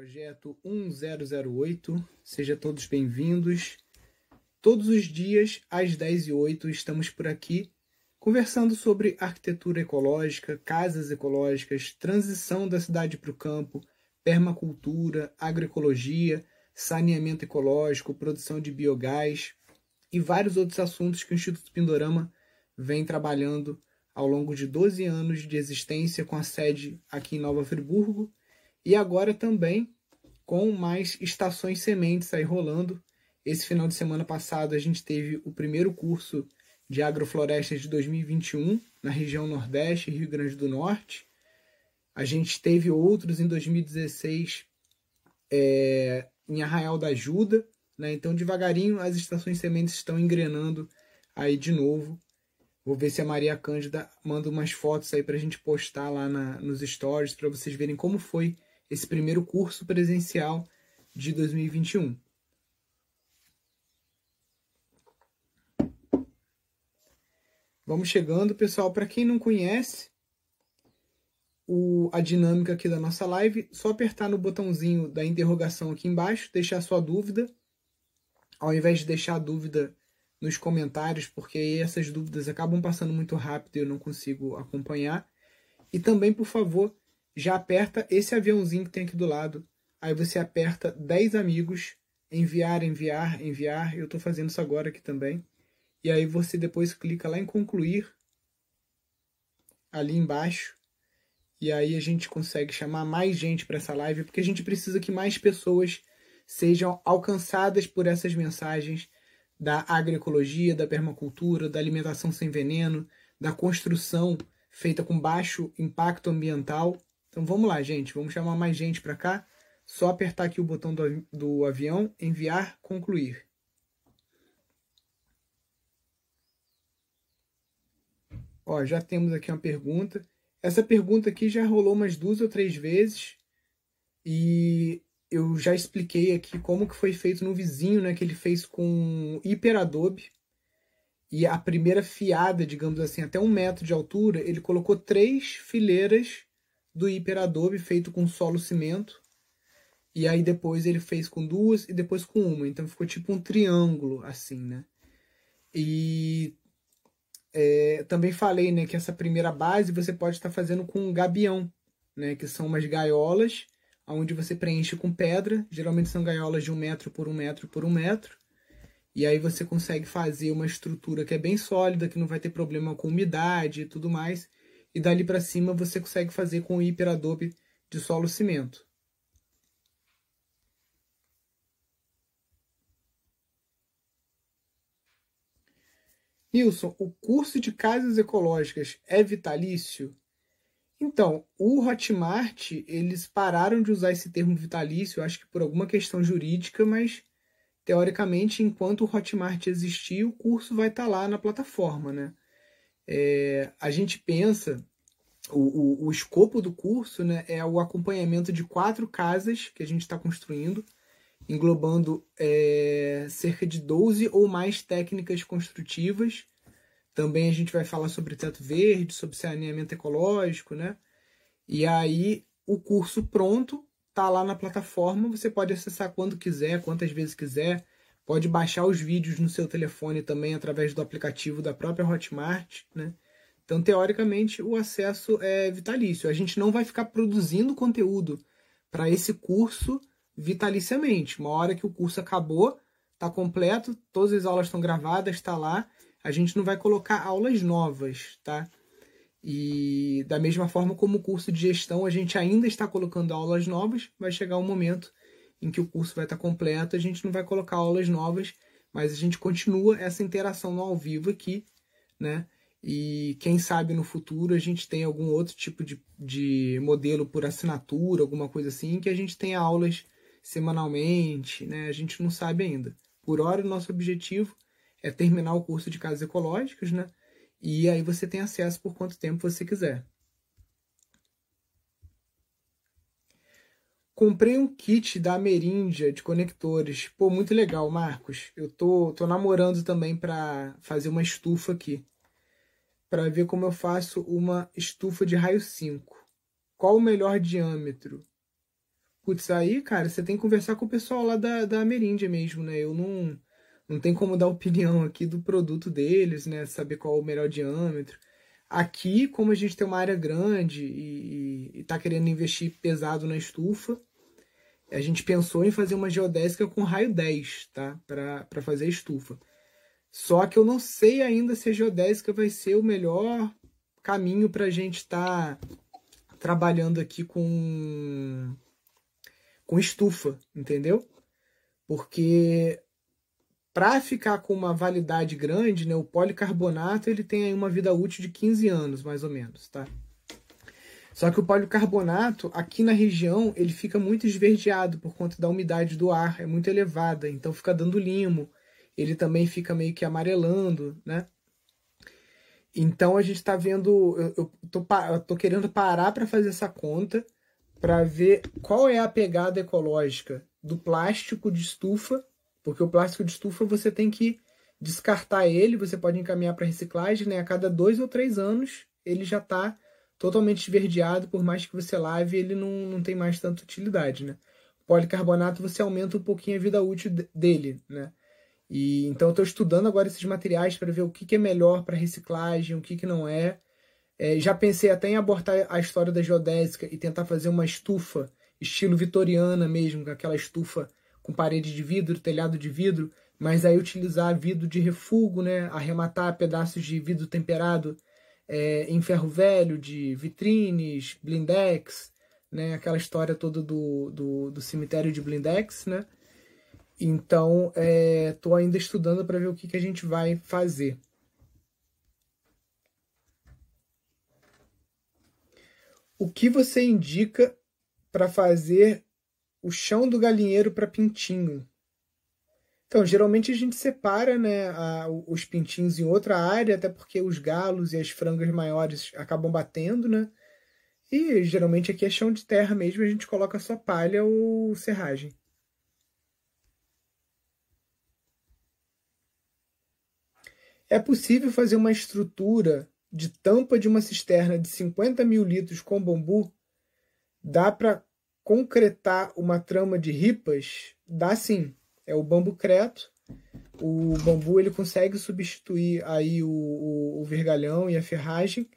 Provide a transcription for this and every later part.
Projeto 1008. Sejam todos bem-vindos. Todos os dias, às 10 e 08 estamos por aqui conversando sobre arquitetura ecológica, casas ecológicas, transição da cidade para o campo, permacultura, agroecologia, saneamento ecológico, produção de biogás e vários outros assuntos que o Instituto Pindorama vem trabalhando ao longo de 12 anos de existência com a sede aqui em Nova Friburgo e agora também com mais estações sementes aí rolando. Esse final de semana passado a gente teve o primeiro curso de agroflorestas de 2021 na região Nordeste, Rio Grande do Norte. A gente teve outros em 2016 é, em Arraial da Ajuda. Né? Então, devagarinho, as estações sementes estão engrenando aí de novo. Vou ver se a Maria Cândida manda umas fotos aí para a gente postar lá na, nos stories para vocês verem como foi esse primeiro curso presencial de 2021. Vamos chegando, pessoal. Para quem não conhece o, a dinâmica aqui da nossa live, só apertar no botãozinho da interrogação aqui embaixo, deixar sua dúvida. Ao invés de deixar a dúvida nos comentários, porque aí essas dúvidas acabam passando muito rápido e eu não consigo acompanhar. E também, por favor, já aperta esse aviãozinho que tem aqui do lado. Aí você aperta 10 amigos, enviar, enviar, enviar. Eu estou fazendo isso agora aqui também. E aí você depois clica lá em concluir, ali embaixo. E aí a gente consegue chamar mais gente para essa live, porque a gente precisa que mais pessoas sejam alcançadas por essas mensagens da agroecologia, da permacultura, da alimentação sem veneno, da construção feita com baixo impacto ambiental então vamos lá, gente. Vamos chamar mais gente para cá. Só apertar aqui o botão do, do avião, enviar, concluir. Ó, já temos aqui uma pergunta. Essa pergunta aqui já rolou umas duas ou três vezes. E eu já expliquei aqui como que foi feito no vizinho, né? Que ele fez com hiperadobe. E a primeira fiada, digamos assim, até um metro de altura, ele colocou três fileiras do hiperadobe feito com solo cimento. E aí depois ele fez com duas e depois com uma. Então ficou tipo um triângulo assim, né? E é, também falei né, que essa primeira base você pode estar fazendo com um gabião, né? Que são umas gaiolas onde você preenche com pedra. Geralmente são gaiolas de um metro por um metro por um metro. E aí você consegue fazer uma estrutura que é bem sólida, que não vai ter problema com umidade e tudo mais e dali para cima você consegue fazer com o hiperadobe de solo cimento. Nilson, o curso de casas ecológicas é vitalício? Então, o Hotmart, eles pararam de usar esse termo vitalício, acho que por alguma questão jurídica, mas teoricamente, enquanto o Hotmart existir, o curso vai estar tá lá na plataforma, né? É, a gente pensa, o, o, o, escopo do curso né, é o acompanhamento de quatro casas que a gente está construindo, englobando é, cerca de 12 ou mais técnicas construtivas. Também a gente vai falar sobre teto verde, sobre saneamento ecológico, né? E aí o curso pronto tá lá na plataforma, você pode acessar quando quiser, quantas vezes quiser. Pode baixar os vídeos no seu telefone também através do aplicativo da própria Hotmart, né? Então, teoricamente, o acesso é vitalício. A gente não vai ficar produzindo conteúdo para esse curso vitaliciamente. Uma hora que o curso acabou, está completo, todas as aulas estão gravadas, está lá. A gente não vai colocar aulas novas, tá? E da mesma forma como o curso de gestão, a gente ainda está colocando aulas novas, vai chegar um momento em que o curso vai estar completo, a gente não vai colocar aulas novas, mas a gente continua essa interação no ao vivo aqui, né? E quem sabe no futuro a gente tem algum outro tipo de, de modelo por assinatura, alguma coisa assim, que a gente tenha aulas semanalmente, né? A gente não sabe ainda. Por hora, o nosso objetivo é terminar o curso de casas ecológicas, né? E aí você tem acesso por quanto tempo você quiser. Comprei um kit da Ameríndia de conectores. Pô, muito legal, Marcos. Eu tô, tô namorando também para fazer uma estufa aqui. Para ver como eu faço uma estufa de raio 5. Qual o melhor diâmetro? Putz, aí, cara, você tem que conversar com o pessoal lá da, da Ameríndia mesmo, né? Eu não, não tenho como dar opinião aqui do produto deles, né? Saber qual o melhor diâmetro. Aqui, como a gente tem uma área grande e, está querendo investir pesado na estufa, a gente pensou em fazer uma geodésica com raio 10, tá? Para fazer a estufa. Só que eu não sei ainda se a geodésica vai ser o melhor caminho para a gente estar tá trabalhando aqui com, com estufa, entendeu? Porque para ficar com uma validade grande, né, o policarbonato ele tem aí uma vida útil de 15 anos, mais ou menos, tá? Só que o policarbonato, aqui na região, ele fica muito esverdeado por conta da umidade do ar, é muito elevada, então fica dando limo. Ele também fica meio que amarelando, né? Então a gente está vendo, eu, eu, tô, eu tô querendo parar para fazer essa conta para ver qual é a pegada ecológica do plástico de estufa porque o plástico de estufa você tem que descartar ele, você pode encaminhar para reciclagem, né? A cada dois ou três anos ele já está totalmente esverdeado, por mais que você lave, ele não, não tem mais tanta utilidade, né? Policarbonato você aumenta um pouquinho a vida útil dele, né? E então eu estou estudando agora esses materiais para ver o que, que é melhor para reciclagem, o que, que não é. é. Já pensei até em abortar a história da geodésica e tentar fazer uma estufa estilo vitoriana mesmo, com aquela estufa com parede de vidro, telhado de vidro, mas aí utilizar vidro de refúgio, né, arrematar pedaços de vidro temperado é, em ferro velho, de vitrines, blindex, né, aquela história toda do, do, do cemitério de blindex, né? Então, estou é, ainda estudando para ver o que, que a gente vai fazer. O que você indica para fazer o chão do galinheiro para pintinho. Então, geralmente a gente separa né, a, os pintinhos em outra área, até porque os galos e as frangas maiores acabam batendo, né? E geralmente aqui é chão de terra mesmo, a gente coloca só palha ou serragem. É possível fazer uma estrutura de tampa de uma cisterna de 50 mil litros com bambu? Dá para concretar uma trama de ripas, dá sim. É o bambu creto. O bambu ele consegue substituir aí o, o, o vergalhão e a ferragem.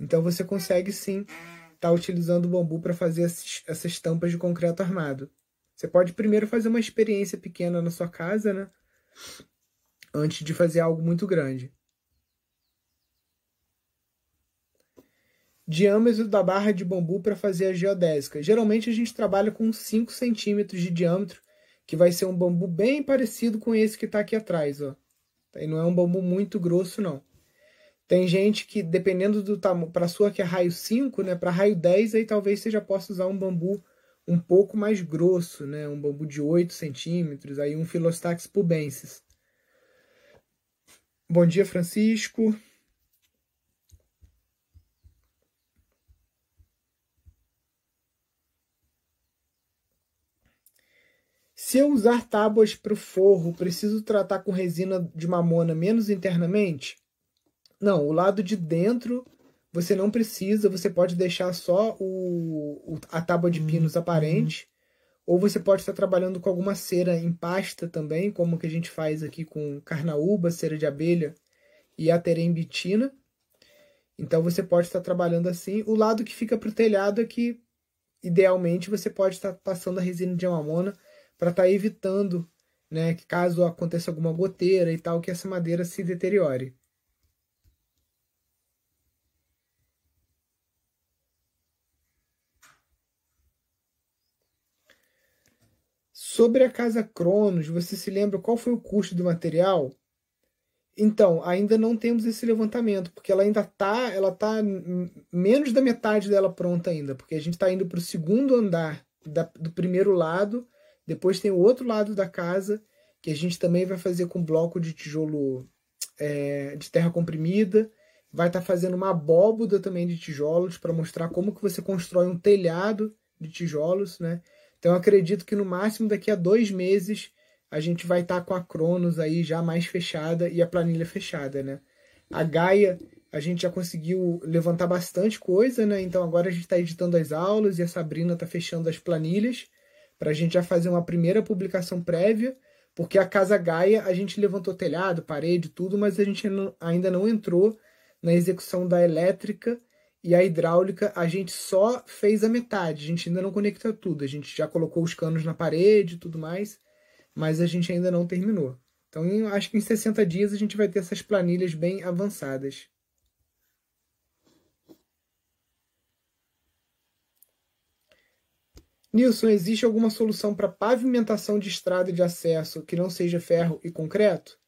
Então você consegue sim estar tá utilizando o bambu para fazer essas, essas tampas de concreto armado. Você pode primeiro fazer uma experiência pequena na sua casa, né? Antes de fazer algo muito grande. diâmetro da barra de bambu para fazer a geodésica. Geralmente a gente trabalha com 5 centímetros de diâmetro, que vai ser um bambu bem parecido com esse que está aqui atrás. Ó. E não é um bambu muito grosso, não. Tem gente que, dependendo do tamanho, para sua que é raio 5, né, para raio 10, aí talvez você já possa usar um bambu um pouco mais grosso, né, um bambu de 8 centímetros, aí um Philostax pubensis. Bom dia, Francisco. Se eu usar tábuas para o forro, preciso tratar com resina de mamona menos internamente? Não, o lado de dentro você não precisa, você pode deixar só o, a tábua de pinos uhum. aparente, ou você pode estar trabalhando com alguma cera em pasta também, como que a gente faz aqui com carnaúba, cera de abelha e a terembitina. Então você pode estar trabalhando assim. O lado que fica para o telhado é que, idealmente, você pode estar passando a resina de mamona para estar tá evitando, né, que caso aconteça alguma goteira e tal, que essa madeira se deteriore. Sobre a casa Cronos, você se lembra qual foi o custo do material? Então, ainda não temos esse levantamento, porque ela ainda está, ela tá menos da metade dela pronta ainda, porque a gente está indo para o segundo andar da, do primeiro lado depois tem o outro lado da casa, que a gente também vai fazer com bloco de tijolo é, de terra comprimida. Vai estar tá fazendo uma abóboda também de tijolos para mostrar como que você constrói um telhado de tijolos, né? Então acredito que no máximo daqui a dois meses a gente vai estar tá com a Cronos aí já mais fechada e a planilha fechada, né? A Gaia a gente já conseguiu levantar bastante coisa, né? Então agora a gente está editando as aulas e a Sabrina está fechando as planilhas. Para a gente já fazer uma primeira publicação prévia, porque a Casa Gaia a gente levantou telhado, parede, tudo, mas a gente ainda não entrou na execução da elétrica e a hidráulica a gente só fez a metade, a gente ainda não conectou tudo, a gente já colocou os canos na parede e tudo mais, mas a gente ainda não terminou. Então, acho que em 60 dias a gente vai ter essas planilhas bem avançadas. Nilson, existe alguma solução para pavimentação de estrada de acesso que não seja ferro e concreto?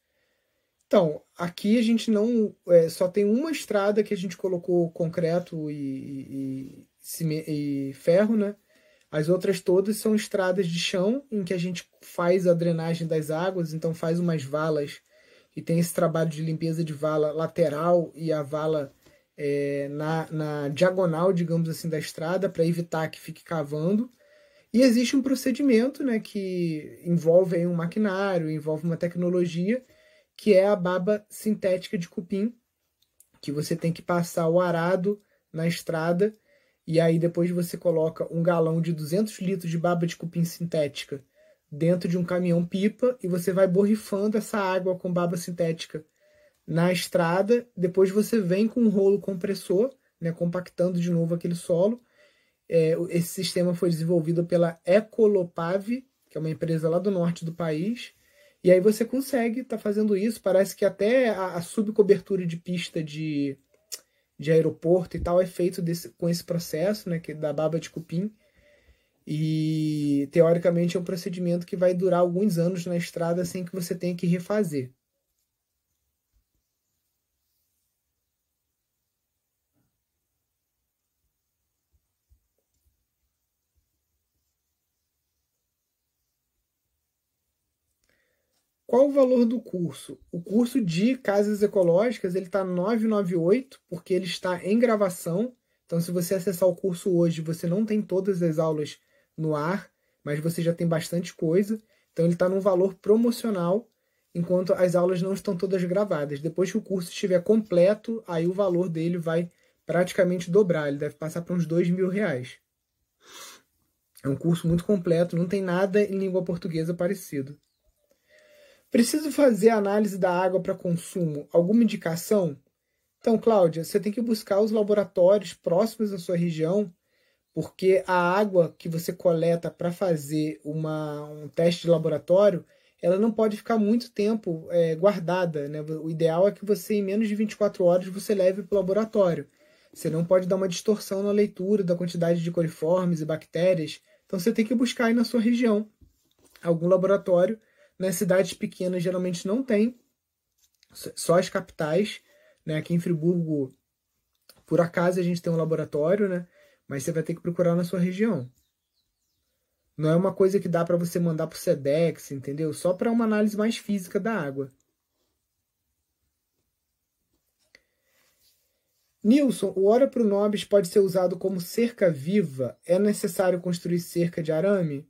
Então, aqui a gente não. É, só tem uma estrada que a gente colocou concreto e, e, e, ferro, né? As outras todas são estradas de chão, em que a gente faz a drenagem das águas, então faz umas valas e tem esse trabalho de limpeza de vala lateral e a vala é, na, na diagonal, digamos assim, da estrada, para evitar que fique cavando. E existe um procedimento né, que envolve um maquinário, envolve uma tecnologia, que é a baba sintética de cupim, que você tem que passar o arado na estrada e aí depois você coloca um galão de 200 litros de baba de cupim sintética dentro de um caminhão pipa e você vai borrifando essa água com baba sintética na estrada. Depois você vem com um rolo compressor, né, compactando de novo aquele solo é, esse sistema foi desenvolvido pela Ecolopave, que é uma empresa lá do norte do país. E aí você consegue estar tá fazendo isso. Parece que até a, a subcobertura de pista de, de aeroporto e tal é feito desse, com esse processo, né, que da baba de cupim. E teoricamente é um procedimento que vai durar alguns anos na estrada sem que você tenha que refazer. Qual o valor do curso? O curso de casas ecológicas ele está 998 porque ele está em gravação. Então, se você acessar o curso hoje, você não tem todas as aulas no ar, mas você já tem bastante coisa. Então, ele está num valor promocional, enquanto as aulas não estão todas gravadas. Depois que o curso estiver completo, aí o valor dele vai praticamente dobrar. Ele deve passar para uns dois mil reais. É um curso muito completo, não tem nada em língua portuguesa parecido. Preciso fazer análise da água para consumo? Alguma indicação? Então, Cláudia, você tem que buscar os laboratórios próximos da sua região, porque a água que você coleta para fazer uma, um teste de laboratório, ela não pode ficar muito tempo é, guardada. Né? O ideal é que você, em menos de 24 horas, você leve para o laboratório. Você não pode dar uma distorção na leitura da quantidade de coliformes e bactérias. Então, você tem que buscar aí na sua região algum laboratório nas cidades pequenas geralmente não tem, só as capitais. Né? Aqui em Friburgo, por acaso, a gente tem um laboratório, né? mas você vai ter que procurar na sua região. Não é uma coisa que dá para você mandar para o SEDEX, entendeu? Só para uma análise mais física da água. Nilson, o Ora Pro Nobis pode ser usado como cerca viva? É necessário construir cerca de arame?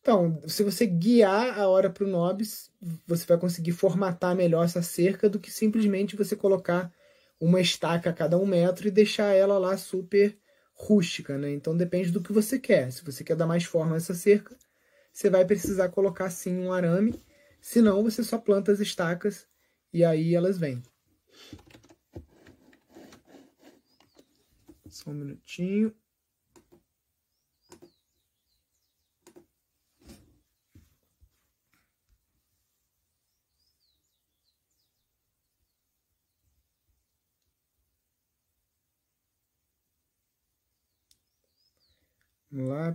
Então, se você guiar a hora para o Nobis, você vai conseguir formatar melhor essa cerca do que simplesmente você colocar uma estaca a cada um metro e deixar ela lá super rústica, né? Então depende do que você quer. Se você quer dar mais forma a essa cerca, você vai precisar colocar sim um arame. Se não, você só planta as estacas e aí elas vêm. Só um minutinho. Vamos lá,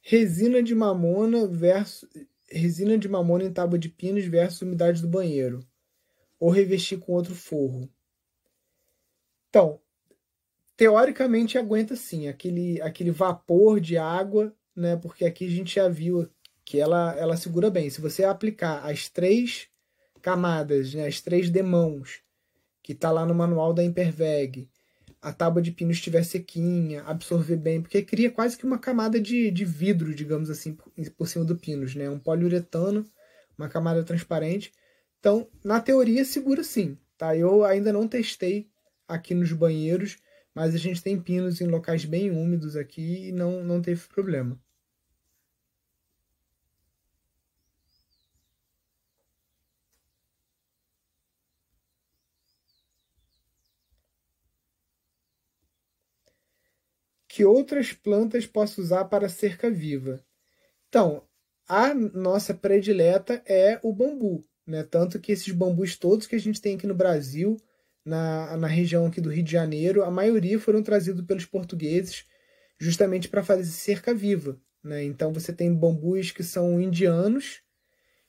Resina de mamona versus resina de mamona em tábua de pinos versus umidade do banheiro. Ou revestir com outro forro. Então, teoricamente aguenta sim aquele, aquele vapor de água, né? Porque aqui a gente já viu que ela, ela segura bem. Se você aplicar as três camadas, né, as três demãos, que está lá no manual da Imperveg, a tábua de pino estiver sequinha, absorver bem, porque cria quase que uma camada de, de vidro, digamos assim, por, cima do pinos, né? Um poliuretano, uma camada transparente. Então, na teoria, segura sim, tá? Eu ainda não testei aqui nos banheiros, mas a gente tem pinos em locais bem úmidos aqui e não, não teve problema. Que outras plantas posso usar para cerca viva? Então, a nossa predileta é o bambu, né? Tanto que esses bambus todos que a gente tem aqui no Brasil, na, na região aqui do Rio de Janeiro, a maioria foram trazidos pelos portugueses justamente para fazer cerca viva, né? Então você tem bambus que são indianos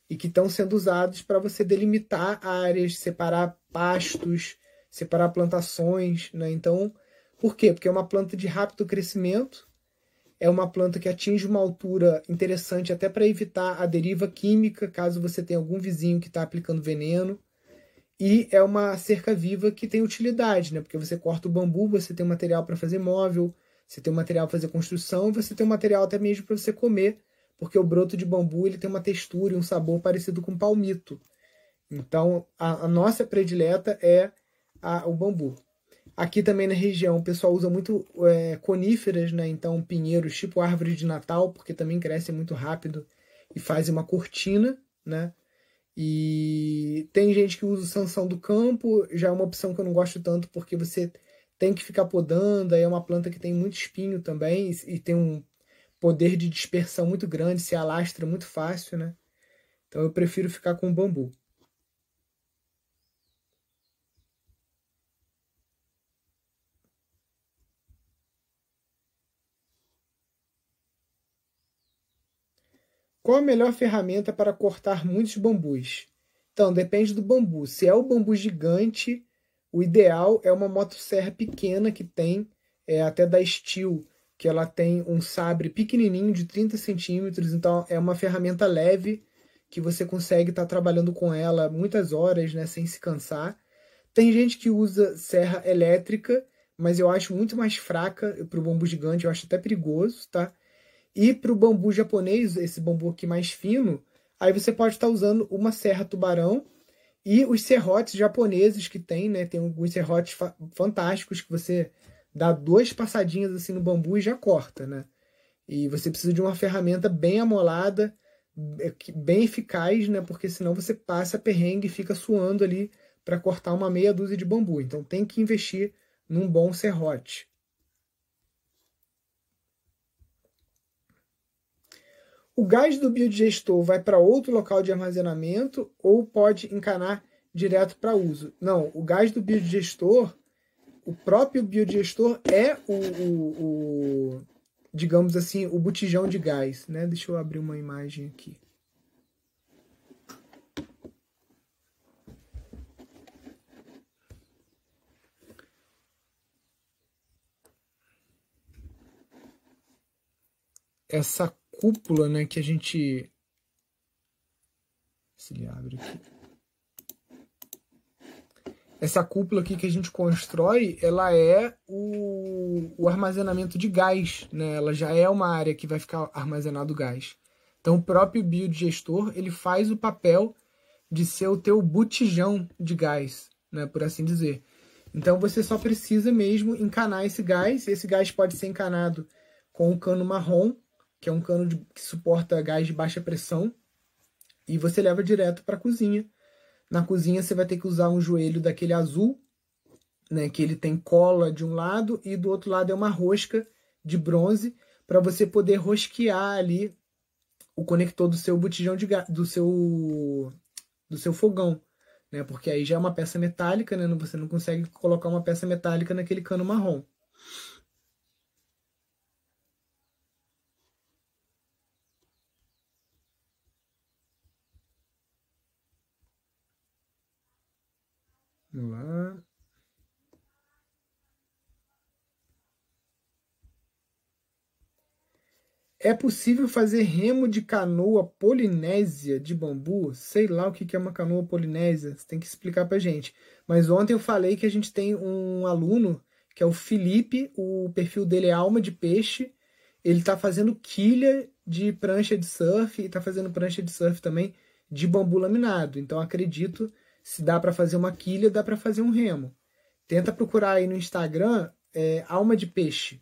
e que estão sendo usados para você delimitar áreas, separar pastos, separar plantações, né? Então, por quê? Porque é uma planta de rápido crescimento, é uma planta que atinge uma altura interessante até para evitar a deriva química, caso você tenha algum vizinho que está aplicando veneno. E é uma cerca viva que tem utilidade, né? Porque você corta o bambu, você tem material para fazer móvel, você tem material para fazer construção, você tem material até mesmo para você comer, porque o broto de bambu ele tem uma textura e um sabor parecido com palmito. Então, a, a nossa predileta é a, o bambu. Aqui também na região o pessoal usa muito é, coníferas, né? Então pinheiros tipo árvore de Natal, porque também crescem muito rápido e fazem uma cortina, né? E tem gente que usa o sanção do campo, já é uma opção que eu não gosto tanto porque você tem que ficar podando, aí é uma planta que tem muito espinho também e, e tem um poder de dispersão muito grande, se alastra muito fácil, né? Então eu prefiro ficar com bambu. Qual a melhor ferramenta para cortar muitos bambus? Então, depende do bambu. Se é o bambu gigante, o ideal é uma motosserra pequena que tem, é, até da Steel, que ela tem um sabre pequenininho de 30 centímetros, então é uma ferramenta leve que você consegue estar tá trabalhando com ela muitas horas, né, sem se cansar. Tem gente que usa serra elétrica, mas eu acho muito mais fraca para o bambu gigante, eu acho até perigoso, tá? E para o bambu japonês, esse bambu aqui mais fino, aí você pode estar tá usando uma serra tubarão e os serrotes japoneses que tem, né? Tem alguns serrotes fa fantásticos que você dá duas passadinhas assim no bambu e já corta, né? E você precisa de uma ferramenta bem amolada, é, bem eficaz, né? Porque senão você passa perrengue e fica suando ali para cortar uma meia dúzia de bambu. Então tem que investir num bom serrote. O gás do biodigestor vai para outro local de armazenamento ou pode encanar direto para uso? Não, o gás do biodigestor, o próprio biodigestor é o, o, o, digamos assim, o botijão de gás. Né? Deixa eu abrir uma imagem aqui. Essa cúpula, né, que a gente se ele abre aqui. Essa cúpula aqui que a gente constrói, ela é o, o armazenamento de gás, né? Ela já é uma área que vai ficar armazenado gás. Então o próprio biodigestor, ele faz o papel de ser o teu botijão de gás, né, por assim dizer. Então você só precisa mesmo encanar esse gás. Esse gás pode ser encanado com um cano marrom que é um cano de, que suporta gás de baixa pressão, e você leva direto para a cozinha. Na cozinha você vai ter que usar um joelho daquele azul, né, que ele tem cola de um lado e do outro lado é uma rosca de bronze para você poder rosquear ali o conector do seu botijão de do seu do seu fogão, né? Porque aí já é uma peça metálica, né? Você não consegue colocar uma peça metálica naquele cano marrom. Vamos lá. É possível fazer remo de canoa polinésia de bambu? Sei lá o que é uma canoa polinésia, você tem que explicar pra gente. Mas ontem eu falei que a gente tem um aluno, que é o Felipe, o perfil dele é Alma de Peixe. Ele tá fazendo quilha de prancha de surf e tá fazendo prancha de surf também de bambu laminado. Então acredito se dá para fazer uma quilha, dá para fazer um remo. Tenta procurar aí no Instagram é Alma de Peixe.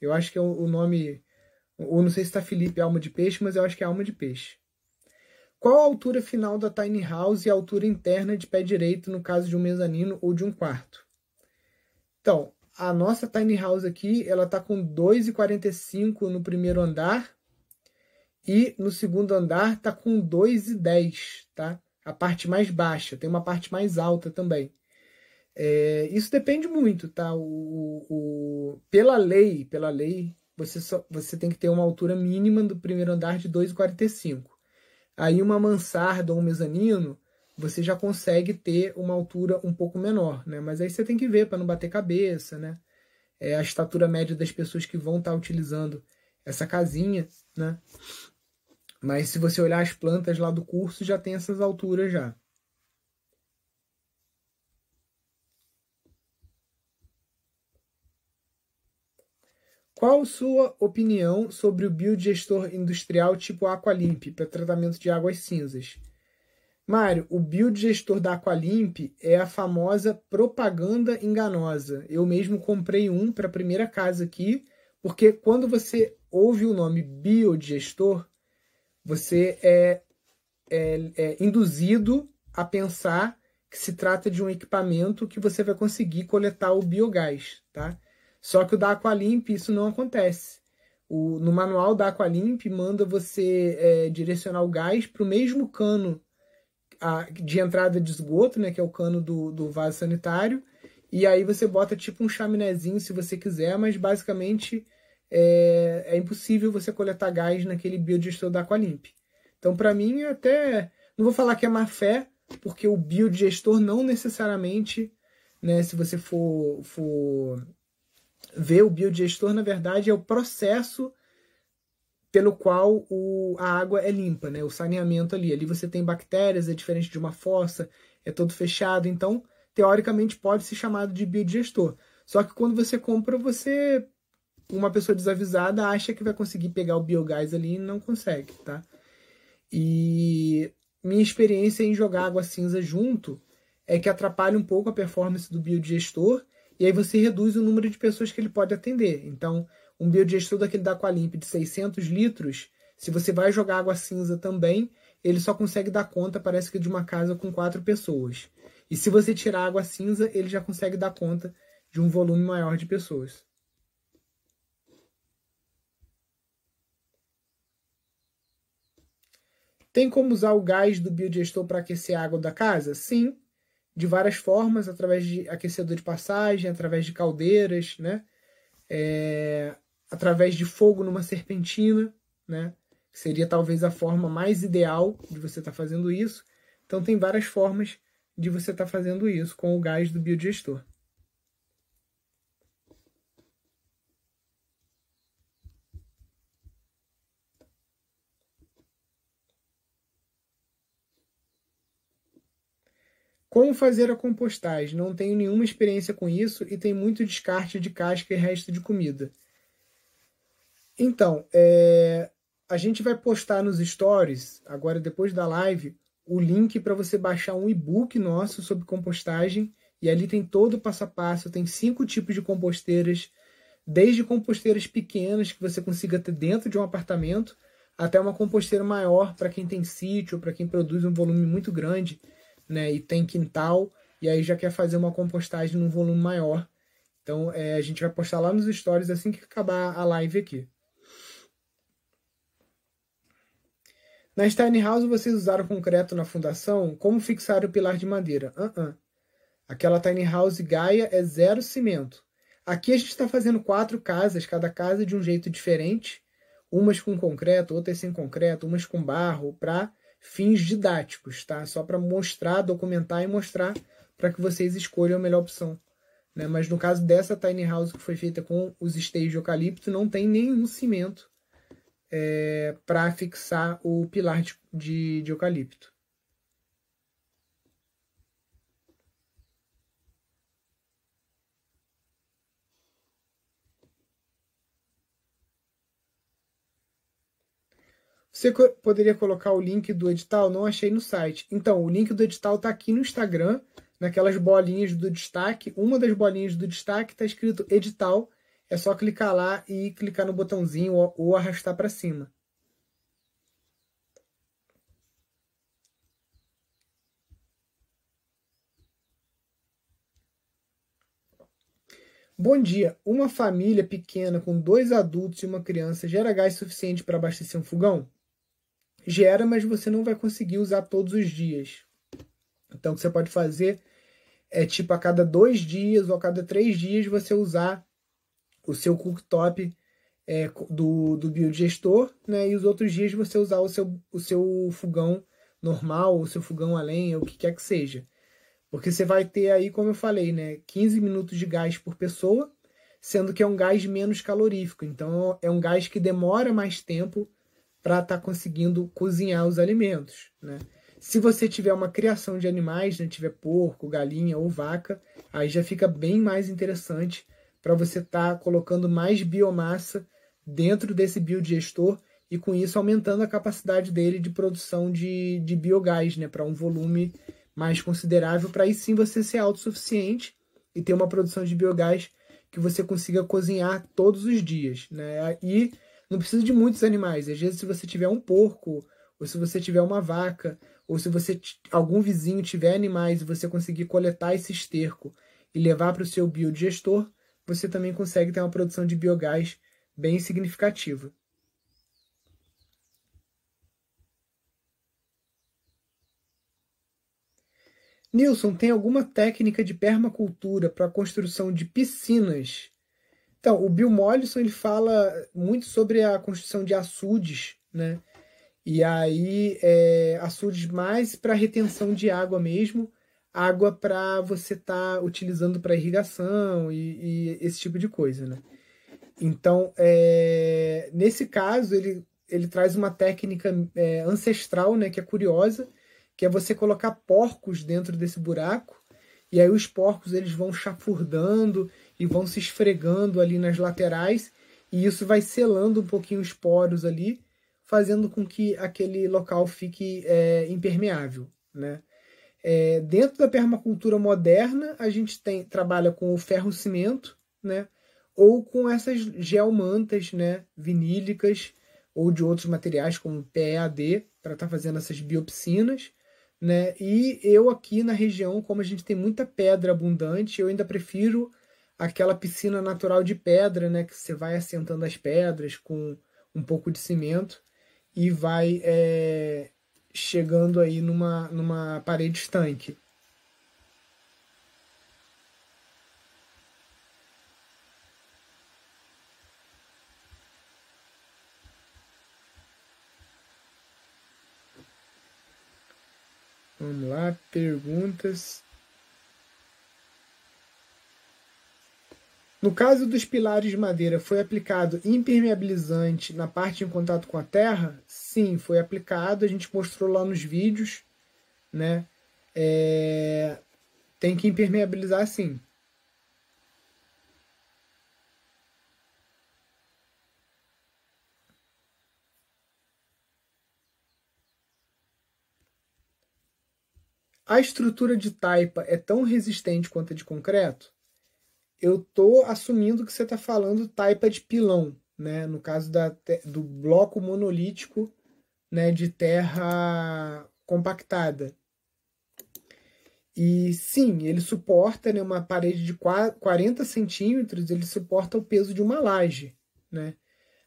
Eu acho que é o nome. Ou não sei se está Felipe Alma de Peixe, mas eu acho que é Alma de Peixe. Qual a altura final da tiny house e a altura interna de pé direito no caso de um mezanino ou de um quarto? Então, a nossa tiny house aqui, ela tá com 2,45 no primeiro andar e no segundo andar tá com 2,10, tá? A parte mais baixa, tem uma parte mais alta também. É, isso depende muito, tá? O, o, pela lei, pela lei, você, só, você tem que ter uma altura mínima do primeiro andar de 2,45. Aí uma mansarda ou um mezanino, você já consegue ter uma altura um pouco menor, né? Mas aí você tem que ver para não bater cabeça, né? É a estatura média das pessoas que vão estar tá utilizando essa casinha, né? Mas se você olhar as plantas lá do curso, já tem essas alturas já. Qual sua opinião sobre o biodigestor industrial tipo Aqualimp para tratamento de águas cinzas? Mário, o biodigestor da Aqualimp é a famosa propaganda enganosa. Eu mesmo comprei um para a primeira casa aqui, porque quando você ouve o nome biodigestor, você é, é, é induzido a pensar que se trata de um equipamento que você vai conseguir coletar o biogás, tá? Só que o da Aqualimp isso não acontece. O, no manual da Aqualimp manda você é, direcionar o gás para o mesmo cano a, de entrada de esgoto, né, que é o cano do, do vaso sanitário, e aí você bota tipo um chaminézinho se você quiser, mas basicamente é, é impossível você coletar gás naquele biodigestor da Aqualimp. Então, para mim, até não vou falar que é má fé, porque o biodigestor não necessariamente, né, se você for, for ver o biodigestor, na verdade, é o processo pelo qual o, a água é limpa, né? O saneamento ali. Ali você tem bactérias, é diferente de uma fossa, é todo fechado. Então, teoricamente, pode ser chamado de biodigestor. Só que quando você compra, você. Uma pessoa desavisada acha que vai conseguir pegar o biogás ali e não consegue, tá? E minha experiência em jogar água cinza junto é que atrapalha um pouco a performance do biodigestor e aí você reduz o número de pessoas que ele pode atender. Então, um biodigestor daquele da Aqualimp de 600 litros, se você vai jogar água cinza também, ele só consegue dar conta, parece que de uma casa com quatro pessoas. E se você tirar água cinza, ele já consegue dar conta de um volume maior de pessoas. Tem como usar o gás do biodigestor para aquecer a água da casa? Sim, de várias formas, através de aquecedor de passagem, através de caldeiras, né? É, através de fogo numa serpentina, né? Seria talvez a forma mais ideal de você estar tá fazendo isso. Então tem várias formas de você estar tá fazendo isso com o gás do biodigestor. Como fazer a compostagem? Não tenho nenhuma experiência com isso e tem muito descarte de casca e resto de comida. Então, é, a gente vai postar nos stories, agora depois da live, o link para você baixar um e-book nosso sobre compostagem. E ali tem todo o passo a passo, tem cinco tipos de composteiras, desde composteiras pequenas que você consiga ter dentro de um apartamento, até uma composteira maior para quem tem sítio, para quem produz um volume muito grande né, e tem quintal, e aí já quer fazer uma compostagem num volume maior. Então é, a gente vai postar lá nos stories assim que acabar a live aqui. Na tiny house vocês usaram concreto na fundação? Como fixar o pilar de madeira? Uh -uh. Aquela tiny house Gaia é zero cimento. Aqui a gente está fazendo quatro casas, cada casa de um jeito diferente. Umas com concreto, outras sem concreto, umas com barro, para fins didáticos, tá? Só para mostrar, documentar e mostrar para que vocês escolham a melhor opção. Né? Mas no caso dessa tiny house que foi feita com os steios de eucalipto, não tem nenhum cimento é, para fixar o pilar de, de, de eucalipto. Você poderia colocar o link do edital? Não achei no site. Então, o link do edital está aqui no Instagram, naquelas bolinhas do destaque, uma das bolinhas do destaque está escrito edital, é só clicar lá e clicar no botãozinho ou, ou arrastar para cima. Bom dia. Uma família pequena com dois adultos e uma criança gera gás suficiente para abastecer um fogão? Gera, mas você não vai conseguir usar todos os dias. Então, o que você pode fazer é tipo a cada dois dias ou a cada três dias você usar o seu cooktop é, do, do biodigestor, né? E os outros dias você usar o seu, o seu fogão normal, o seu fogão a lenha, o que quer que seja. Porque você vai ter aí, como eu falei, né, 15 minutos de gás por pessoa, sendo que é um gás menos calorífico. Então é um gás que demora mais tempo para estar tá conseguindo cozinhar os alimentos, né? Se você tiver uma criação de animais, né, tiver porco, galinha ou vaca, aí já fica bem mais interessante para você estar tá colocando mais biomassa dentro desse biodigestor e com isso aumentando a capacidade dele de produção de, de biogás, né, para um volume mais considerável, para aí sim você ser autossuficiente e ter uma produção de biogás que você consiga cozinhar todos os dias. Né? E não precisa de muitos animais. Às vezes, se você tiver um porco, ou se você tiver uma vaca, ou se você algum vizinho tiver animais e você conseguir coletar esse esterco e levar para o seu biodigestor, você também consegue ter uma produção de biogás bem significativa. Nilson, tem alguma técnica de permacultura para a construção de piscinas? Então, o Bill Mollison ele fala muito sobre a construção de açudes, né? E aí, é, açudes mais para retenção de água mesmo, água para você estar tá utilizando para irrigação e, e, esse tipo de coisa, né? Então, é, nesse caso, ele, ele traz uma técnica é, ancestral, né, que é curiosa, que é você colocar porcos dentro desse buraco, e aí os porcos eles vão chafurdando e vão se esfregando ali nas laterais, e isso vai selando um pouquinho os poros ali, fazendo com que aquele local fique é, impermeável. Né? É, dentro da permacultura moderna, a gente tem, trabalha com o ferro-cimento, né? ou com essas geomantas né? vinílicas, ou de outros materiais como PEAD, para estar tá fazendo essas biopsinas né? E eu aqui na região, como a gente tem muita pedra abundante, eu ainda prefiro aquela piscina natural de pedra, né? Que você vai assentando as pedras com um pouco de cimento e vai é, chegando aí numa, numa parede estanque. Vamos lá, perguntas. No caso dos pilares de madeira, foi aplicado impermeabilizante na parte em contato com a terra? Sim, foi aplicado. A gente mostrou lá nos vídeos, né? É... Tem que impermeabilizar sim. a estrutura de taipa é tão resistente quanto a de concreto, eu estou assumindo que você está falando taipa de pilão, né? no caso da, do bloco monolítico né, de terra compactada. E sim, ele suporta né, uma parede de 40 centímetros, ele suporta o peso de uma laje. Né?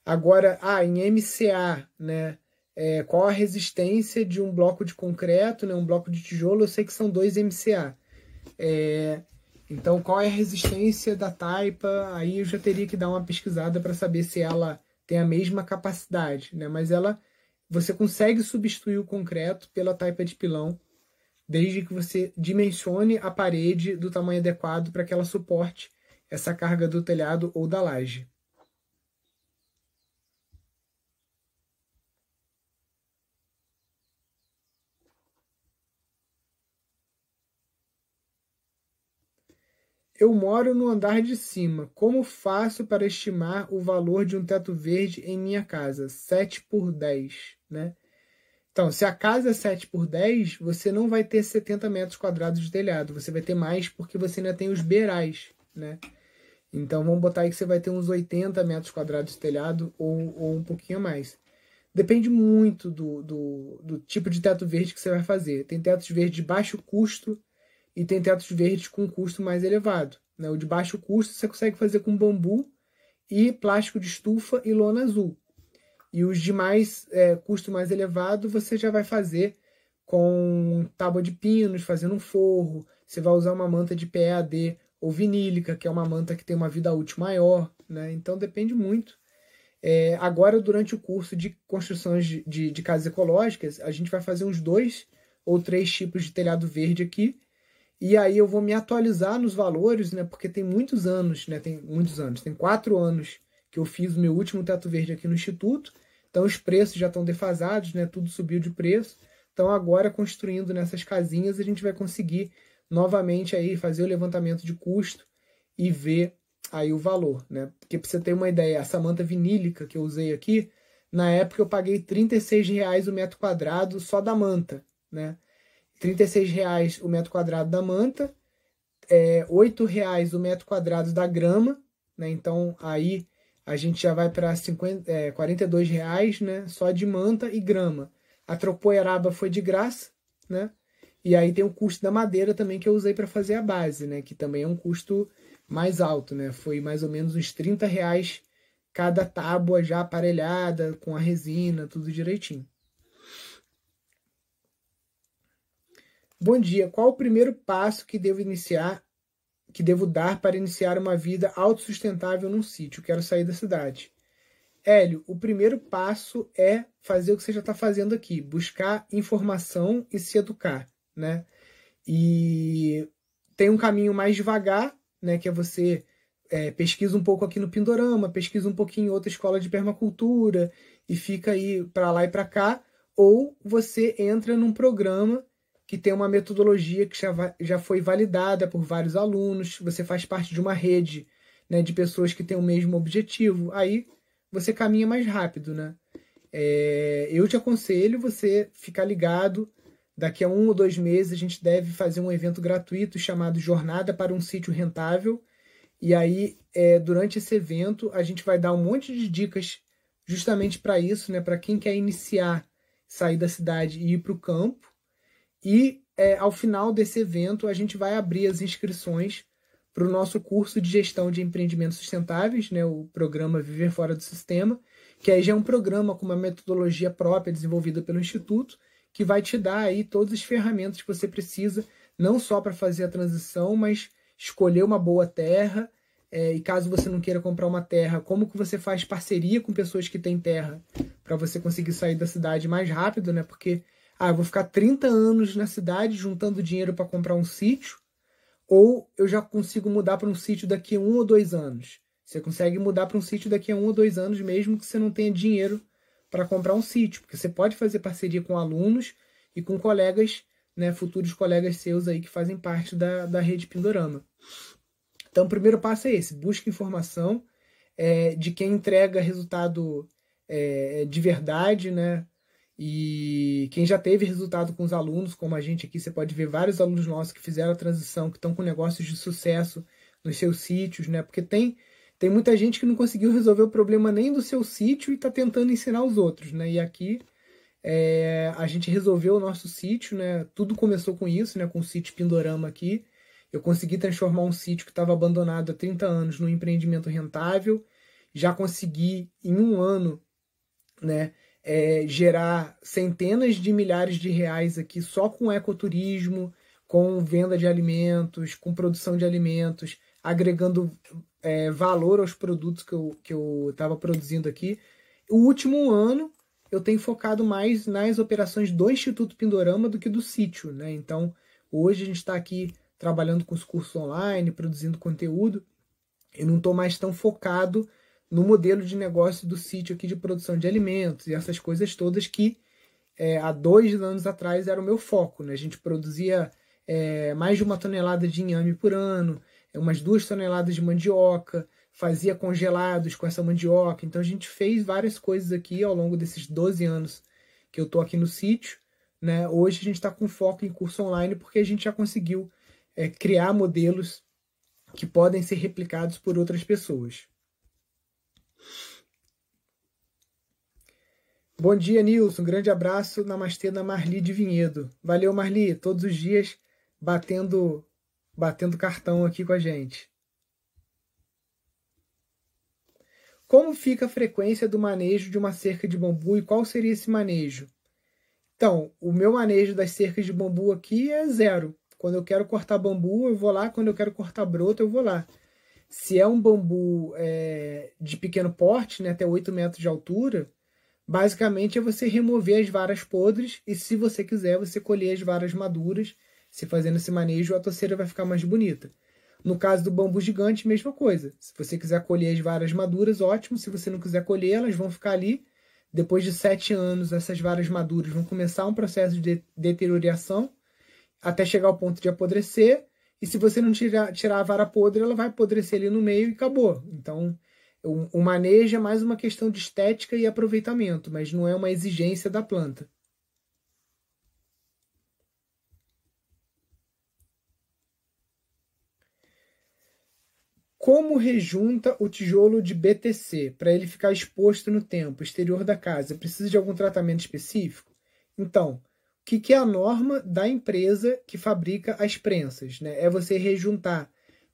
Agora, ah, em MCA, né, é, qual a resistência de um bloco de concreto, né, um bloco de tijolo, eu sei que são 2 MCA. É, então, qual é a resistência da taipa? Aí eu já teria que dar uma pesquisada para saber se ela tem a mesma capacidade, né? Mas ela, você consegue substituir o concreto pela taipa de pilão, desde que você dimensione a parede do tamanho adequado para que ela suporte essa carga do telhado ou da laje. Eu moro no andar de cima. Como faço para estimar o valor de um teto verde em minha casa? 7 por 10, né? Então, se a casa é 7 por 10, você não vai ter 70 metros quadrados de telhado. Você vai ter mais porque você ainda tem os beirais, né? Então, vamos botar aí que você vai ter uns 80 metros quadrados de telhado ou, ou um pouquinho mais. Depende muito do, do, do, tipo de teto verde que você vai fazer. Tem tetos verdes de baixo custo e tem tetos verdes com custo mais elevado. Né? O de baixo custo você consegue fazer com bambu e plástico de estufa e lona azul. E os de mais é, custo mais elevado você já vai fazer com tábua de pinos, fazendo um forro. Você vai usar uma manta de PEAD ou vinílica, que é uma manta que tem uma vida útil maior. Né? Então depende muito é, agora, durante o curso de construções de, de, de, casas ecológicas, a gente vai fazer uns dois ou três tipos de telhado verde aqui. E aí eu vou me atualizar nos valores, né? Porque tem muitos anos, né? Tem muitos anos, tem quatro anos que eu fiz o meu último teto verde aqui no Instituto. Então os preços já estão defasados, né? Tudo subiu de preço. Então agora construindo nessas casinhas a gente vai conseguir novamente aí fazer o levantamento de custo e ver aí o valor, né? Porque para você ter uma ideia, essa manta vinílica que eu usei aqui, na época eu paguei 36 reais o metro quadrado só da manta, né? 36 reais o metro quadrado da manta, é, 8 reais o metro quadrado da grama, né? Então aí a gente já vai para é, 42 reais, né? Só de manta e grama. A tropoeraba foi de graça, né? E aí tem o custo da madeira também que eu usei para fazer a base, né? Que também é um custo mais alto, né? Foi mais ou menos uns 30 reais cada tábua já aparelhada, com a resina, tudo direitinho. Bom dia. Qual o primeiro passo que devo iniciar, que devo dar para iniciar uma vida autossustentável num sítio? Quero sair da cidade. Hélio, o primeiro passo é fazer o que você já está fazendo aqui, buscar informação e se educar, né? E tem um caminho mais devagar, né, que é você é, pesquisa um pouco aqui no Pindorama, pesquisa um pouquinho em outra escola de permacultura e fica aí para lá e para cá, ou você entra num programa que tem uma metodologia que já, já foi validada por vários alunos, você faz parte de uma rede né, de pessoas que têm o mesmo objetivo, aí você caminha mais rápido, né? É, eu te aconselho você ficar ligado Daqui a um ou dois meses a gente deve fazer um evento gratuito chamado Jornada para um Sítio Rentável. E aí, é, durante esse evento, a gente vai dar um monte de dicas justamente para isso, né? Para quem quer iniciar, sair da cidade e ir para o campo. E é, ao final desse evento, a gente vai abrir as inscrições para o nosso curso de gestão de empreendimentos sustentáveis, né? O programa Viver Fora do Sistema, que aí já é um programa com uma metodologia própria desenvolvida pelo Instituto que vai te dar aí todas as ferramentas que você precisa, não só para fazer a transição, mas escolher uma boa terra. É, e caso você não queira comprar uma terra, como que você faz parceria com pessoas que têm terra para você conseguir sair da cidade mais rápido, né? Porque ah, vou ficar 30 anos na cidade juntando dinheiro para comprar um sítio, ou eu já consigo mudar para um sítio daqui a um ou dois anos. Você consegue mudar para um sítio daqui a um ou dois anos, mesmo que você não tenha dinheiro para comprar um sítio, porque você pode fazer parceria com alunos e com colegas, né, futuros colegas seus aí que fazem parte da, da rede Pindorama. Então, o primeiro passo é esse: busque informação é, de quem entrega resultado é, de verdade, né? E quem já teve resultado com os alunos, como a gente aqui, você pode ver vários alunos nossos que fizeram a transição, que estão com negócios de sucesso nos seus sítios, né? Porque tem tem muita gente que não conseguiu resolver o problema nem do seu sítio e está tentando ensinar os outros, né? E aqui é, a gente resolveu o nosso sítio, né? Tudo começou com isso, né? Com o sítio Pindorama aqui. Eu consegui transformar um sítio que estava abandonado há 30 anos num empreendimento rentável. Já consegui, em um ano, né? É, gerar centenas de milhares de reais aqui só com ecoturismo, com venda de alimentos, com produção de alimentos, agregando é, valor aos produtos que eu que eu estava produzindo aqui. O último ano eu tenho focado mais nas operações do Instituto Pindorama do que do sítio, né? Então hoje a gente está aqui trabalhando com os cursos online, produzindo conteúdo. e não estou mais tão focado no modelo de negócio do sítio aqui de produção de alimentos e essas coisas todas que é, há dois anos atrás era o meu foco. Né? A gente produzia é, mais de uma tonelada de inhame por ano, é umas duas toneladas de mandioca, fazia congelados com essa mandioca. Então a gente fez várias coisas aqui ao longo desses 12 anos que eu tô aqui no sítio. Né? Hoje a gente está com foco em curso online porque a gente já conseguiu é, criar modelos que podem ser replicados por outras pessoas. Bom dia, Nilson. Um grande abraço. Namastê da Marli de Vinhedo. Valeu, Marli. Todos os dias batendo, batendo cartão aqui com a gente. Como fica a frequência do manejo de uma cerca de bambu e qual seria esse manejo? Então, o meu manejo das cercas de bambu aqui é zero. Quando eu quero cortar bambu, eu vou lá. Quando eu quero cortar broto, eu vou lá. Se é um bambu é, de pequeno porte, né, até 8 metros de altura, Basicamente é você remover as varas podres e, se você quiser, você colher as varas maduras. Se fazendo esse manejo, a toceira vai ficar mais bonita. No caso do bambu gigante, mesma coisa. Se você quiser colher as varas maduras, ótimo. Se você não quiser colher, elas vão ficar ali. Depois de sete anos, essas varas maduras vão começar um processo de deterioração até chegar ao ponto de apodrecer. E se você não tirar, tirar a vara podre, ela vai apodrecer ali no meio e acabou. Então, o, o manejo é mais uma questão de estética e aproveitamento, mas não é uma exigência da planta. Como rejunta o tijolo de BTC para ele ficar exposto no tempo exterior da casa? Precisa de algum tratamento específico? Então, que, que é a norma da empresa que fabrica as prensas? Né? É você rejuntar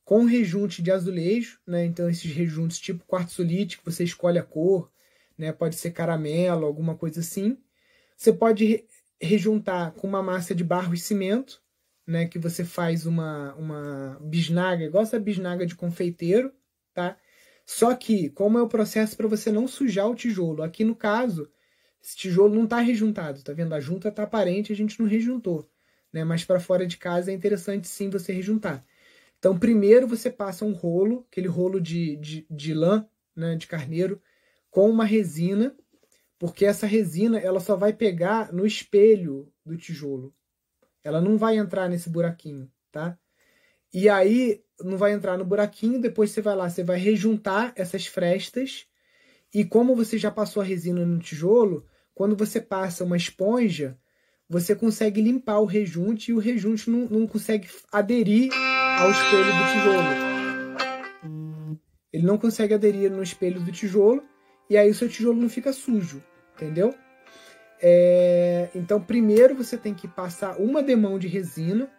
com rejunte de azulejo, né? Então esses rejuntos tipo quartzolítico, você escolhe a cor, né? Pode ser caramelo, alguma coisa assim. Você pode rejuntar com uma massa de barro e cimento, né? Que você faz uma, uma bisnaga, igual essa bisnaga de confeiteiro, tá? Só que, como é o processo para você não sujar o tijolo? Aqui no caso, esse tijolo não está rejuntado, tá vendo? A junta está aparente, a gente não rejuntou, né? Mas para fora de casa é interessante sim você rejuntar. Então, primeiro você passa um rolo, aquele rolo de, de, de lã, né, de carneiro, com uma resina, porque essa resina ela só vai pegar no espelho do tijolo. Ela não vai entrar nesse buraquinho, tá? E aí não vai entrar no buraquinho, depois você vai lá, você vai rejuntar essas frestas, e como você já passou a resina no tijolo, quando você passa uma esponja, você consegue limpar o rejunte e o rejunte não, não consegue aderir ao espelho do tijolo. Ele não consegue aderir no espelho do tijolo e aí o seu tijolo não fica sujo, entendeu? É, então, primeiro você tem que passar uma demão de resina,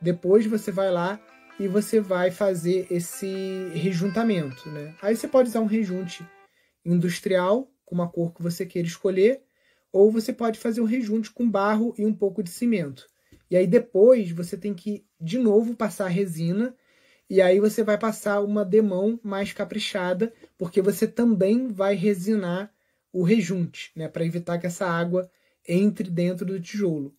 depois você vai lá e você vai fazer esse rejuntamento, né? Aí você pode usar um rejunte industrial com uma cor que você queira escolher, ou você pode fazer um rejunte com barro e um pouco de cimento. E aí depois você tem que de novo passar resina e aí você vai passar uma demão mais caprichada, porque você também vai resinar o rejunte, né, para evitar que essa água entre dentro do tijolo.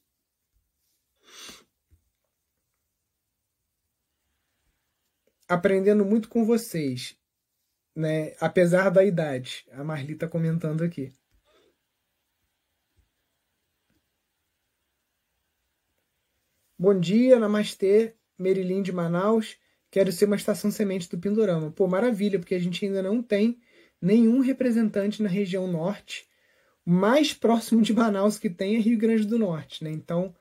Aprendendo muito com vocês, né, apesar da idade. A Marli está comentando aqui. Bom dia, Namastê, Merilim de Manaus. Quero ser uma estação semente do Pindorama. Pô, maravilha, porque a gente ainda não tem nenhum representante na região norte. O mais próximo de Manaus que tem é Rio Grande do Norte, né? Então,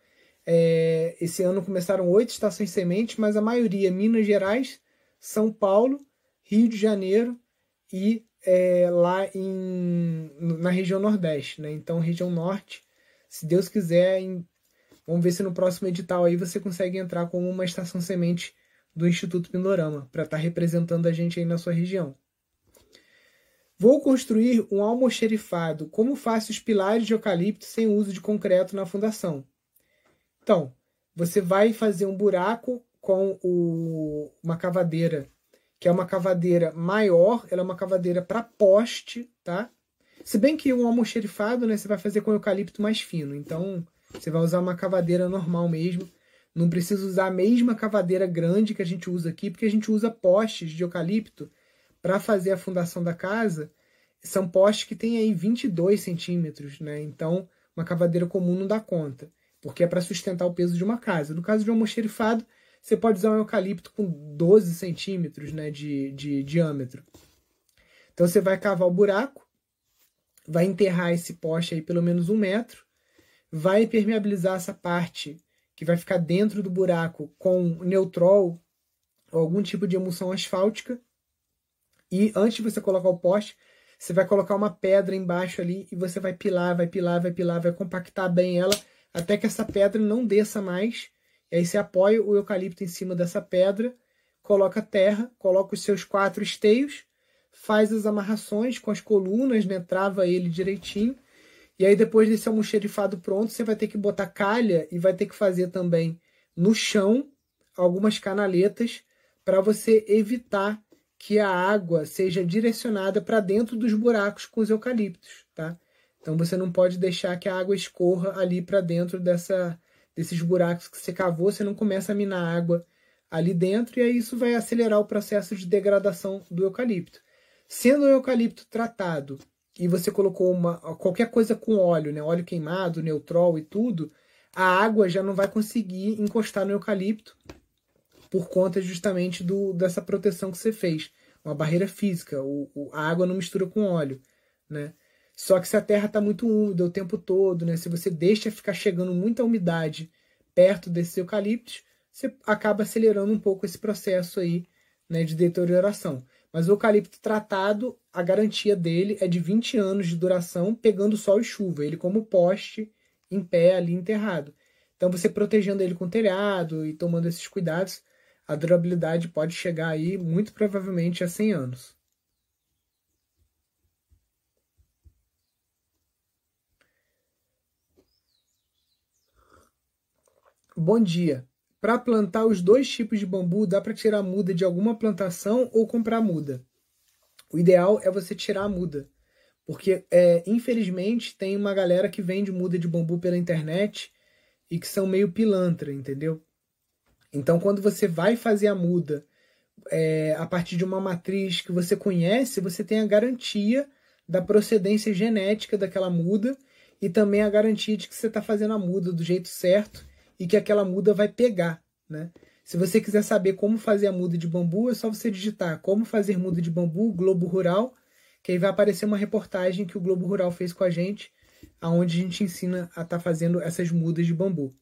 é, esse ano começaram oito estações semente, mas a maioria Minas Gerais, São Paulo, Rio de Janeiro e é, lá em, na região Nordeste, né? Então, região Norte, se Deus quiser, em Vamos ver se no próximo edital aí você consegue entrar como uma estação semente do Instituto Pindorama, para estar tá representando a gente aí na sua região. Vou construir um almoxerifado. Como faço os pilares de eucalipto sem uso de concreto na fundação? Então, você vai fazer um buraco com o, uma cavadeira, que é uma cavadeira maior, ela é uma cavadeira para poste, tá? Se bem que um almoxerifado, né, você vai fazer com eucalipto mais fino. Então, você vai usar uma cavadeira normal mesmo. Não precisa usar a mesma cavadeira grande que a gente usa aqui, porque a gente usa postes de eucalipto para fazer a fundação da casa. São postes que têm aí 22 centímetros, né? Então, uma cavadeira comum não dá conta, porque é para sustentar o peso de uma casa. No caso de um almoxerifado, você pode usar um eucalipto com 12 centímetros né, de, de diâmetro. Então, você vai cavar o buraco, vai enterrar esse poste aí pelo menos um metro, vai permeabilizar essa parte que vai ficar dentro do buraco com neutrol ou algum tipo de emulsão asfáltica. E antes de você colocar o poste, você vai colocar uma pedra embaixo ali e você vai pilar, vai pilar, vai pilar, vai compactar bem ela até que essa pedra não desça mais. E aí você apoia o eucalipto em cima dessa pedra, coloca terra, coloca os seus quatro esteios, faz as amarrações com as colunas, né, trava ele direitinho e aí, depois desse almoxerifado pronto, você vai ter que botar calha e vai ter que fazer também no chão algumas canaletas para você evitar que a água seja direcionada para dentro dos buracos com os eucaliptos, tá? Então você não pode deixar que a água escorra ali para dentro dessa, desses buracos que você cavou, você não começa a minar água ali dentro e aí isso vai acelerar o processo de degradação do eucalipto. Sendo o eucalipto tratado e você colocou uma, qualquer coisa com óleo, né, óleo queimado, neutrol e tudo, a água já não vai conseguir encostar no eucalipto por conta justamente do, dessa proteção que você fez. Uma barreira física, o, o a água não mistura com óleo, né? Só que se a terra está muito úmida o tempo todo, né? Se você deixa ficar chegando muita umidade perto desses eucaliptos, você acaba acelerando um pouco esse processo aí, né, de deterioração. Mas o eucalipto tratado, a garantia dele é de 20 anos de duração, pegando sol e chuva, ele como poste em pé ali enterrado. Então você protegendo ele com telhado e tomando esses cuidados, a durabilidade pode chegar aí muito provavelmente a 100 anos. Bom dia. Para plantar os dois tipos de bambu, dá para tirar muda de alguma plantação ou comprar muda? O ideal é você tirar a muda, porque é, infelizmente tem uma galera que vende muda de bambu pela internet e que são meio pilantra, entendeu? Então, quando você vai fazer a muda é, a partir de uma matriz que você conhece, você tem a garantia da procedência genética daquela muda e também a garantia de que você está fazendo a muda do jeito certo e que aquela muda vai pegar, né? Se você quiser saber como fazer a muda de bambu, é só você digitar como fazer muda de bambu Globo Rural, que aí vai aparecer uma reportagem que o Globo Rural fez com a gente, aonde a gente ensina a estar tá fazendo essas mudas de bambu.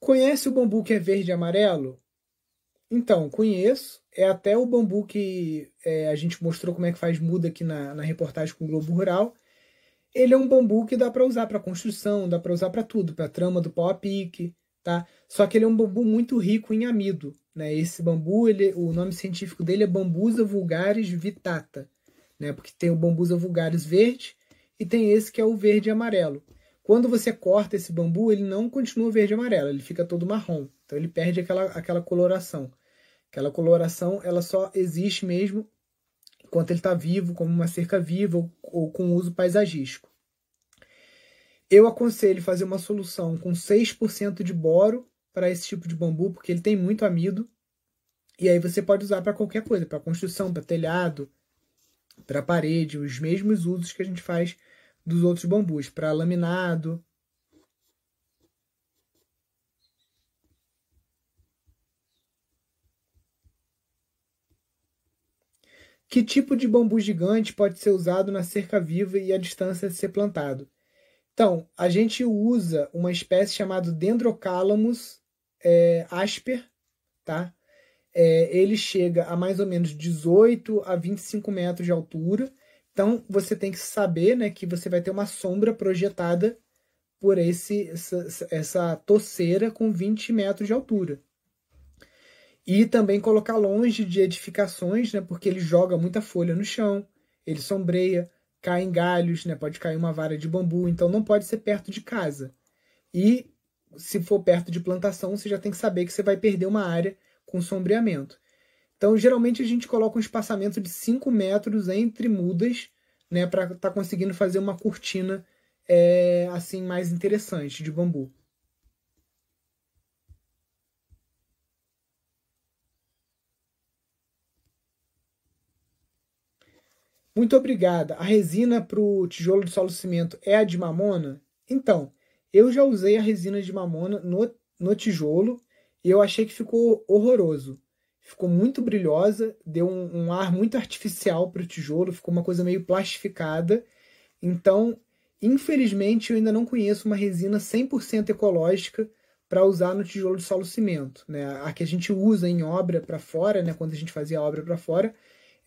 Conhece o bambu que é verde e amarelo? Então, conheço. É até o bambu que é, a gente mostrou como é que faz muda aqui na, na reportagem com o Globo Rural. Ele é um bambu que dá para usar para construção, dá para usar para tudo, para trama do pau a pique, tá? Só que ele é um bambu muito rico em amido, né? Esse bambu, ele, o nome científico dele é Bambusa vulgaris vitata, né? Porque tem o Bambusa vulgaris verde e tem esse que é o verde e amarelo. Quando você corta esse bambu, ele não continua verde e amarelo, ele fica todo marrom. Então ele perde aquela, aquela coloração. Aquela coloração ela só existe mesmo enquanto ele está vivo, como uma cerca viva ou, ou com uso paisagístico. Eu aconselho fazer uma solução com 6% de boro para esse tipo de bambu, porque ele tem muito amido. E aí você pode usar para qualquer coisa, para construção, para telhado, para parede, os mesmos usos que a gente faz dos outros bambus, para laminado, Que tipo de bambu gigante pode ser usado na cerca viva e a distância de ser plantado? Então, a gente usa uma espécie chamada Dendrocalamus é, asper, tá? É, ele chega a mais ou menos 18 a 25 metros de altura. Então, você tem que saber né, que você vai ter uma sombra projetada por esse, essa, essa toceira com 20 metros de altura. E também colocar longe de edificações, né? Porque ele joga muita folha no chão, ele sombreia, cai em galhos, né? Pode cair uma vara de bambu, então não pode ser perto de casa. E se for perto de plantação, você já tem que saber que você vai perder uma área com sombreamento. Então, geralmente a gente coloca um espaçamento de 5 metros entre mudas, né, para estar tá conseguindo fazer uma cortina é, assim mais interessante de bambu. Muito obrigada. A resina para o tijolo de solo cimento é a de mamona? Então, eu já usei a resina de mamona no, no tijolo e eu achei que ficou horroroso. ficou muito brilhosa, deu um, um ar muito artificial para o tijolo, ficou uma coisa meio plastificada. Então, infelizmente, eu ainda não conheço uma resina 100% ecológica para usar no tijolo de solo cimento. Né? A que a gente usa em obra para fora, né? quando a gente fazia a obra para fora,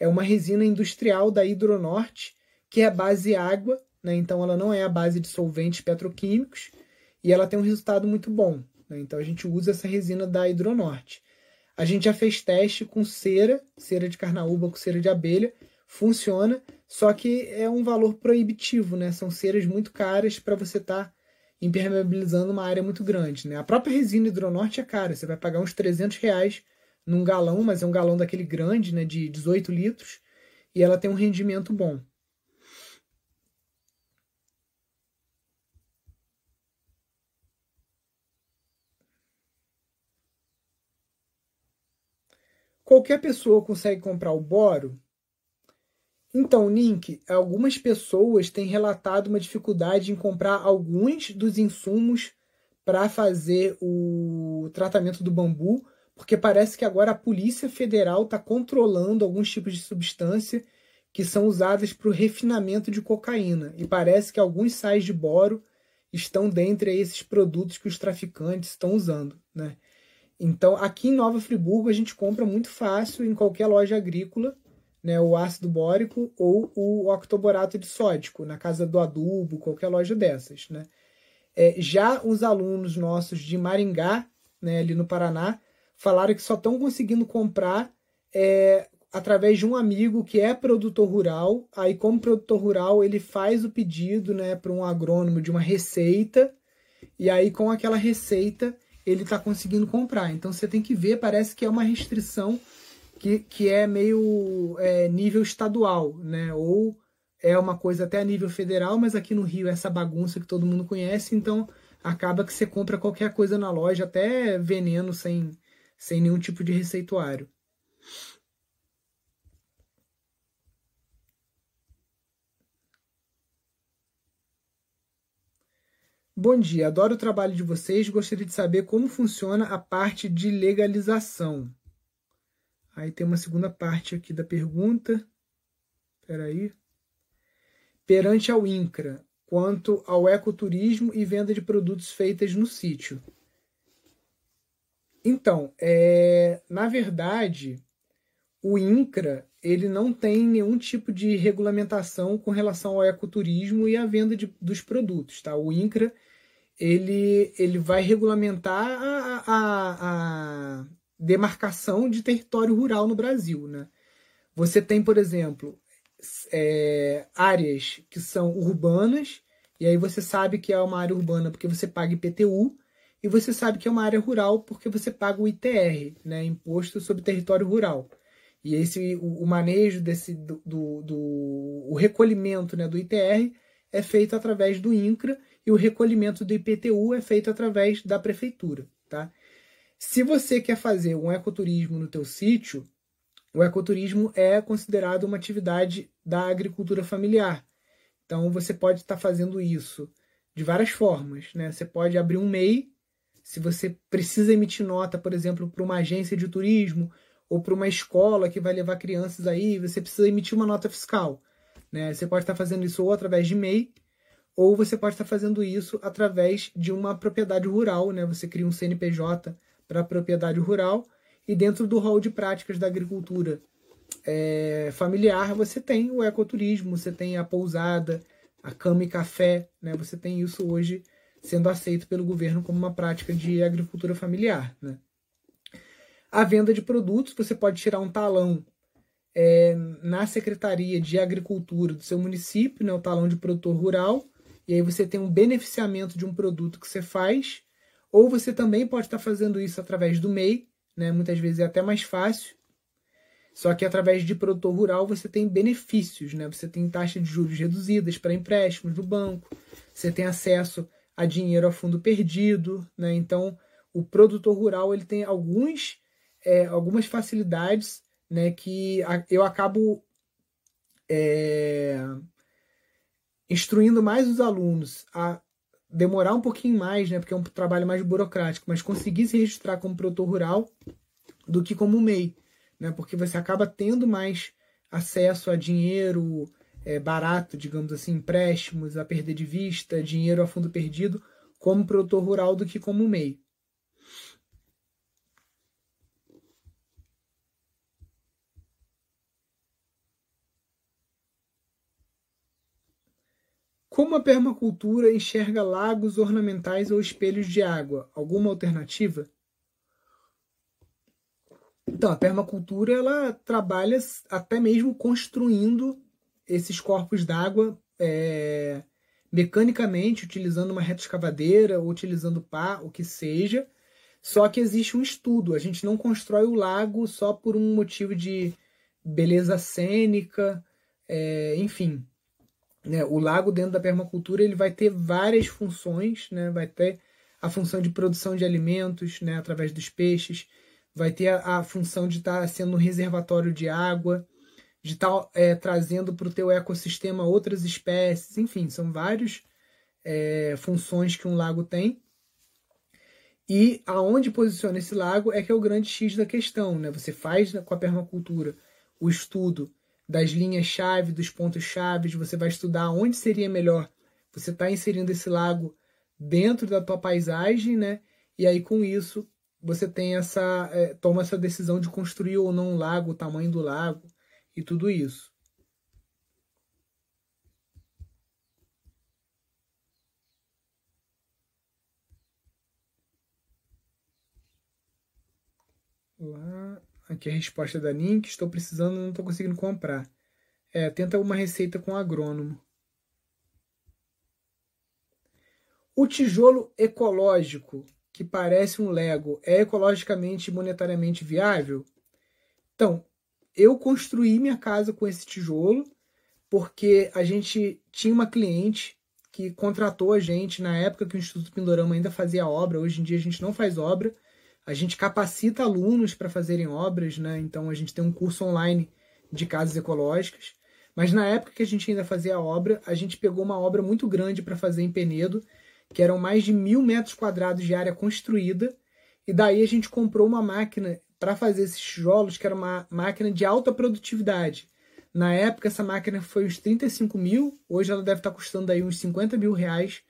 é uma resina industrial da Hidronorte, que é base água, né? então ela não é a base de solventes petroquímicos, e ela tem um resultado muito bom. Né? Então a gente usa essa resina da Hidronorte. A gente já fez teste com cera, cera de carnaúba com cera de abelha, funciona, só que é um valor proibitivo, né? São ceras muito caras para você estar tá impermeabilizando uma área muito grande, né? A própria resina hidronorte é cara, você vai pagar uns 300 reais num galão, mas é um galão daquele grande, né, de 18 litros, e ela tem um rendimento bom. Qualquer pessoa consegue comprar o boro? Então, Nink, algumas pessoas têm relatado uma dificuldade em comprar alguns dos insumos para fazer o tratamento do bambu, porque parece que agora a Polícia Federal está controlando alguns tipos de substância que são usadas para o refinamento de cocaína. E parece que alguns sais de boro estão dentre esses produtos que os traficantes estão usando. Né? Então, aqui em Nova Friburgo, a gente compra muito fácil em qualquer loja agrícola né, o ácido bórico ou o octoborato de sódico, na casa do adubo, qualquer loja dessas. Né? É, já os alunos nossos de Maringá, né, ali no Paraná, falaram que só estão conseguindo comprar é, através de um amigo que é produtor rural. Aí, como produtor rural, ele faz o pedido né, para um agrônomo de uma receita, e aí, com aquela receita, ele está conseguindo comprar. Então você tem que ver, parece que é uma restrição que, que é meio é, nível estadual, né? Ou é uma coisa até a nível federal, mas aqui no Rio é essa bagunça que todo mundo conhece, então acaba que você compra qualquer coisa na loja, até veneno sem, sem nenhum tipo de receituário. Bom dia, adoro o trabalho de vocês. Gostaria de saber como funciona a parte de legalização. Aí tem uma segunda parte aqui da pergunta. Espera aí. Perante ao INCRA, quanto ao ecoturismo e venda de produtos feitas no sítio. Então, é, na verdade, o INCRA ele não tem nenhum tipo de regulamentação com relação ao ecoturismo e à venda de, dos produtos. Tá? O INCRA ele, ele vai regulamentar a, a, a demarcação de território rural no Brasil. Né? Você tem, por exemplo, é, áreas que são urbanas, e aí você sabe que é uma área urbana porque você paga IPTU, e você sabe que é uma área rural porque você paga o ITR, né, Imposto sobre Território Rural. E esse o, o manejo desse do, do, do, o recolhimento né, do ITR é feito através do INCRA e o recolhimento do IPTU é feito através da prefeitura, tá? Se você quer fazer um ecoturismo no teu sítio, o ecoturismo é considerado uma atividade da agricultura familiar. Então você pode estar fazendo isso de várias formas, né? Você pode abrir um MEI, se você precisa emitir nota, por exemplo, para uma agência de turismo ou para uma escola que vai levar crianças aí, você precisa emitir uma nota fiscal. Né? Você pode estar fazendo isso ou através de MEI, ou você pode estar fazendo isso através de uma propriedade rural. Né? Você cria um CNPJ para propriedade rural e dentro do rol de práticas da agricultura é, familiar você tem o ecoturismo, você tem a pousada, a cama e café, né? você tem isso hoje sendo aceito pelo governo como uma prática de agricultura familiar. Né? A venda de produtos, você pode tirar um talão é, na Secretaria de Agricultura do seu município, né, o talão de produtor rural, e aí você tem um beneficiamento de um produto que você faz, ou você também pode estar fazendo isso através do MEI, né, muitas vezes é até mais fácil, só que através de produtor rural você tem benefícios, né? Você tem taxa de juros reduzidas para empréstimos do banco, você tem acesso a dinheiro a fundo perdido, né? Então, o produtor rural ele tem alguns é, algumas facilidades né, que eu acabo é, instruindo mais os alunos a demorar um pouquinho mais, né, porque é um trabalho mais burocrático, mas conseguir se registrar como produtor rural do que como MEI. né? Porque você acaba tendo mais acesso a dinheiro é, barato, digamos assim, empréstimos a perder de vista, dinheiro a fundo perdido, como produtor rural do que como MEI. Como a permacultura enxerga lagos ornamentais ou espelhos de água? Alguma alternativa? Então, a permacultura ela trabalha até mesmo construindo esses corpos d'água é, mecanicamente, utilizando uma reta escavadeira, ou utilizando pá, o que seja. Só que existe um estudo. A gente não constrói o lago só por um motivo de beleza cênica, é, enfim. Né, o lago dentro da permacultura ele vai ter várias funções, né, vai ter a função de produção de alimentos né, através dos peixes, vai ter a, a função de estar tá sendo um reservatório de água, de estar é, trazendo para o teu ecossistema outras espécies, enfim, são várias é, funções que um lago tem. E aonde posiciona esse lago é que é o grande X da questão. Né? Você faz com a permacultura o estudo das linhas-chave, dos pontos-chave, você vai estudar onde seria melhor você estar tá inserindo esse lago dentro da tua paisagem, né? E aí com isso você tem essa é, toma essa decisão de construir ou não um lago, o tamanho do lago e tudo isso. Lá. Aqui a resposta da Nink. Estou precisando, não estou conseguindo comprar. É, tenta uma receita com agrônomo. O tijolo ecológico, que parece um Lego, é ecologicamente e monetariamente viável? Então, eu construí minha casa com esse tijolo porque a gente tinha uma cliente que contratou a gente na época que o Instituto Pindorama ainda fazia obra. Hoje em dia a gente não faz obra, a gente capacita alunos para fazerem obras, né? Então a gente tem um curso online de casas ecológicas. Mas na época que a gente ainda fazia a obra, a gente pegou uma obra muito grande para fazer em Penedo, que eram mais de mil metros quadrados de área construída. E daí a gente comprou uma máquina para fazer esses tijolos, que era uma máquina de alta produtividade. Na época, essa máquina foi uns 35 mil, hoje ela deve estar tá custando aí uns 50 mil reais,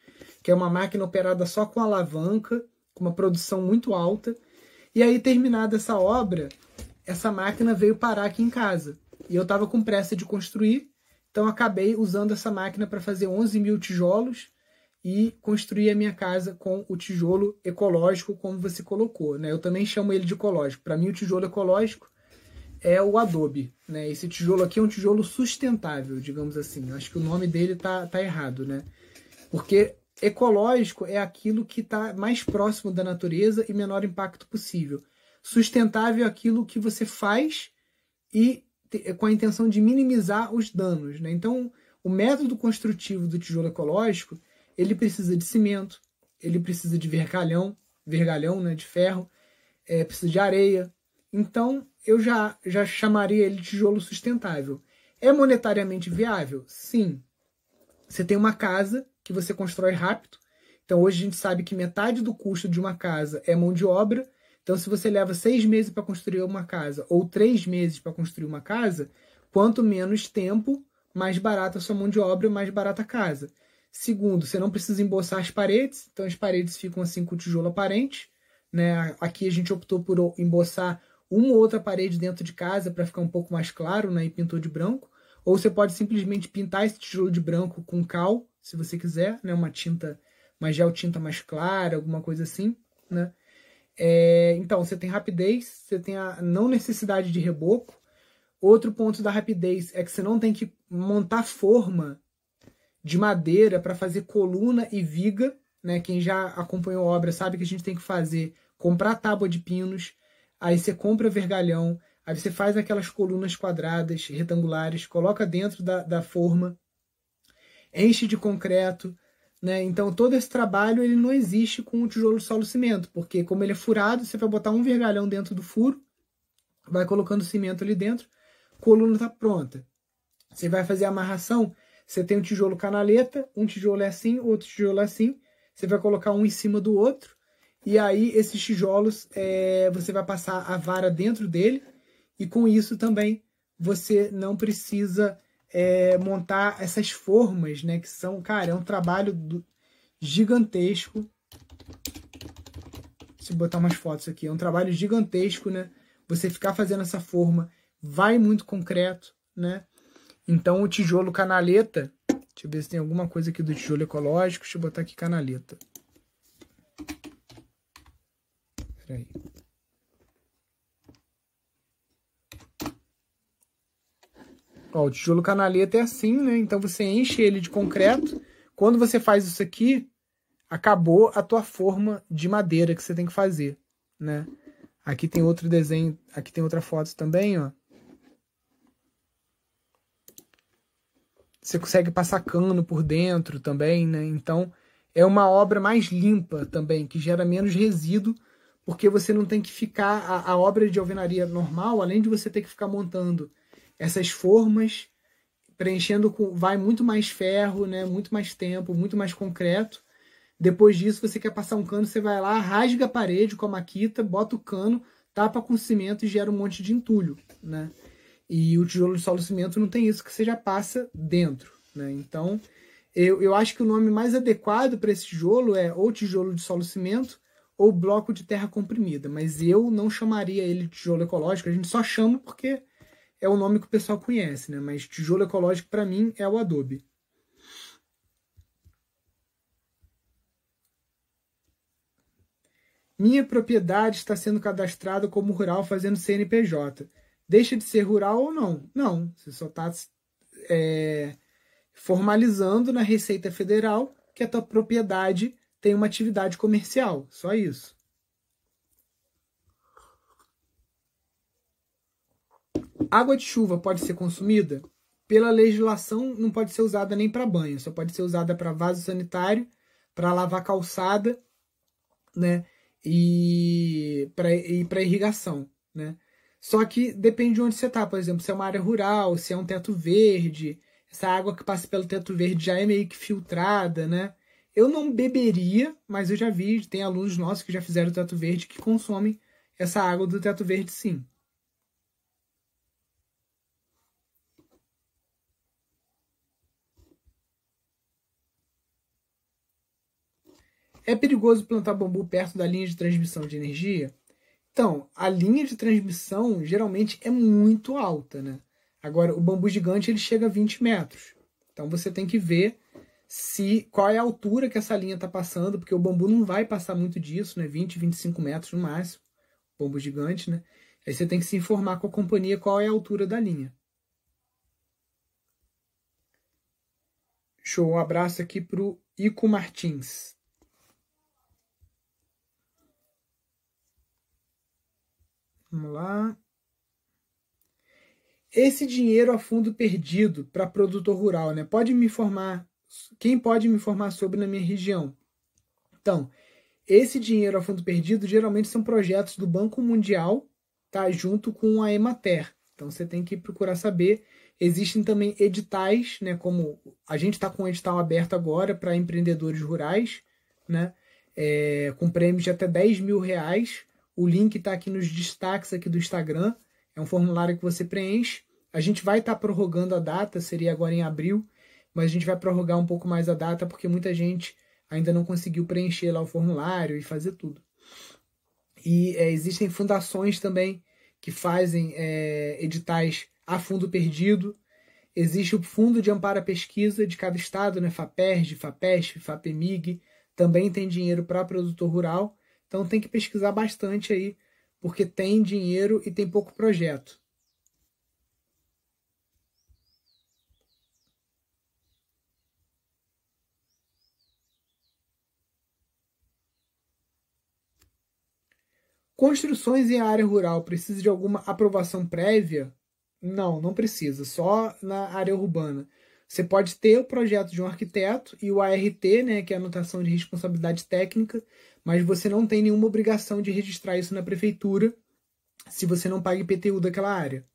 que é uma máquina operada só com alavanca com uma produção muito alta. E aí, terminada essa obra, essa máquina veio parar aqui em casa. E eu estava com pressa de construir, então acabei usando essa máquina para fazer 11 mil tijolos e construir a minha casa com o tijolo ecológico, como você colocou. Né? Eu também chamo ele de ecológico. Para mim, o tijolo ecológico é o adobe. Né? Esse tijolo aqui é um tijolo sustentável, digamos assim. Eu acho que o nome dele tá, tá errado, né? Porque Ecológico é aquilo que está mais próximo da natureza e menor impacto possível. Sustentável é aquilo que você faz e com a intenção de minimizar os danos. Né? Então, o método construtivo do tijolo ecológico ele precisa de cimento, ele precisa de vergalhão, vergalhão né, de ferro, é, precisa de areia. Então, eu já, já chamaria ele de tijolo sustentável. É monetariamente viável? Sim. Você tem uma casa que você constrói rápido. Então hoje a gente sabe que metade do custo de uma casa é mão de obra. Então se você leva seis meses para construir uma casa ou três meses para construir uma casa, quanto menos tempo, mais barata a sua mão de obra, mais barata a casa. Segundo, você não precisa emboçar as paredes, então as paredes ficam assim com tijolo aparente. Né? Aqui a gente optou por emboçar uma ou outra parede dentro de casa para ficar um pouco mais claro né? e pintou de branco. Ou você pode simplesmente pintar esse tijolo de branco com cal se você quiser, né? Uma tinta, uma gel tinta mais clara, alguma coisa assim, né? É, então, você tem rapidez, você tem a não necessidade de reboco. Outro ponto da rapidez é que você não tem que montar forma de madeira para fazer coluna e viga, né? Quem já acompanhou a obra sabe que a gente tem que fazer, comprar tábua de pinos, aí você compra vergalhão, aí você faz aquelas colunas quadradas, retangulares, coloca dentro da, da forma, enche de concreto, né? Então todo esse trabalho ele não existe com o tijolo solo cimento, porque como ele é furado, você vai botar um vergalhão dentro do furo, vai colocando cimento ali dentro, coluna está pronta. Você vai fazer a amarração, você tem um tijolo canaleta, um tijolo é assim, outro tijolo é assim, você vai colocar um em cima do outro, e aí esses tijolos é, você vai passar a vara dentro dele e com isso também você não precisa é, montar essas formas, né? Que são, cara, é um trabalho do, gigantesco. Deixa eu botar umas fotos aqui. É um trabalho gigantesco, né? Você ficar fazendo essa forma vai muito concreto, né? Então o tijolo canaleta, deixa eu ver se tem alguma coisa aqui do tijolo ecológico. Deixa eu botar aqui canaleta. Peraí. Ó, o tijolo canaleta é assim, né? Então você enche ele de concreto. Quando você faz isso aqui, acabou a tua forma de madeira que você tem que fazer, né? Aqui tem outro desenho, aqui tem outra foto também, ó. Você consegue passar cano por dentro também, né? Então, é uma obra mais limpa também, que gera menos resíduo, porque você não tem que ficar a, a obra de alvenaria normal, além de você ter que ficar montando essas formas, preenchendo com. vai muito mais ferro, né? Muito mais tempo, muito mais concreto. Depois disso, você quer passar um cano, você vai lá, rasga a parede com a maquita, bota o cano, tapa com cimento e gera um monte de entulho, né? E o tijolo de solo cimento não tem isso, que você já passa dentro, né? Então, eu, eu acho que o nome mais adequado para esse tijolo é ou tijolo de solo cimento ou bloco de terra comprimida, mas eu não chamaria ele de tijolo ecológico, a gente só chama porque é o nome que o pessoal conhece, né? Mas tijolo ecológico para mim é o adobe. Minha propriedade está sendo cadastrada como rural fazendo CNPJ. Deixa de ser rural ou não? Não. Você só está é, formalizando na Receita Federal que a tua propriedade tem uma atividade comercial. Só isso. Água de chuva pode ser consumida? Pela legislação, não pode ser usada nem para banho, só pode ser usada para vaso sanitário, para lavar calçada, né? E para irrigação, né? Só que depende de onde você está, por exemplo, se é uma área rural, se é um teto verde, essa água que passa pelo teto verde já é meio que filtrada, né? Eu não beberia, mas eu já vi, tem alunos nossos que já fizeram teto verde que consomem essa água do teto verde sim. É perigoso plantar bambu perto da linha de transmissão de energia? Então, a linha de transmissão geralmente é muito alta, né? Agora, o bambu gigante ele chega a 20 metros. Então você tem que ver se qual é a altura que essa linha está passando, porque o bambu não vai passar muito disso, né? 20, 25 metros no máximo. Bambu gigante, né? Aí você tem que se informar com a companhia qual é a altura da linha. Show, um abraço aqui pro Ico Martins. Vamos lá. Esse dinheiro a fundo perdido para produtor rural, né? Pode me informar, quem pode me informar sobre na minha região? Então, esse dinheiro a fundo perdido geralmente são projetos do Banco Mundial, tá? Junto com a Emater. Então você tem que procurar saber. Existem também editais, né? Como a gente está com um edital aberto agora para empreendedores rurais, né? É, com prêmios de até 10 mil reais o link está aqui nos destaques aqui do Instagram. É um formulário que você preenche. A gente vai estar tá prorrogando a data, seria agora em abril, mas a gente vai prorrogar um pouco mais a data porque muita gente ainda não conseguiu preencher lá o formulário e fazer tudo. E é, existem fundações também que fazem é, editais a fundo perdido. Existe o Fundo de Amparo à Pesquisa de cada estado, né? FAPERJ, FAPESP, FAPEMIG, também tem dinheiro para produtor rural. Então tem que pesquisar bastante aí, porque tem dinheiro e tem pouco projeto. Construções em área rural precisa de alguma aprovação prévia? Não, não precisa, só na área urbana. Você pode ter o projeto de um arquiteto e o ART, né, que é a anotação de responsabilidade técnica, mas você não tem nenhuma obrigação de registrar isso na prefeitura se você não paga IPTU daquela área.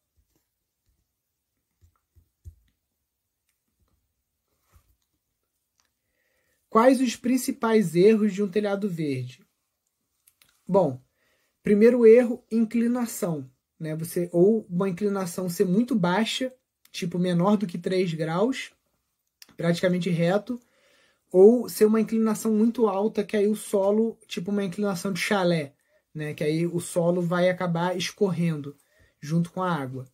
Quais os principais erros de um telhado verde? Bom, primeiro erro, inclinação. né? Você ou uma inclinação ser muito baixa, tipo menor do que 3 graus, praticamente reto, ou ser uma inclinação muito alta, que aí o solo, tipo uma inclinação de chalé, né? Que aí o solo vai acabar escorrendo junto com a água,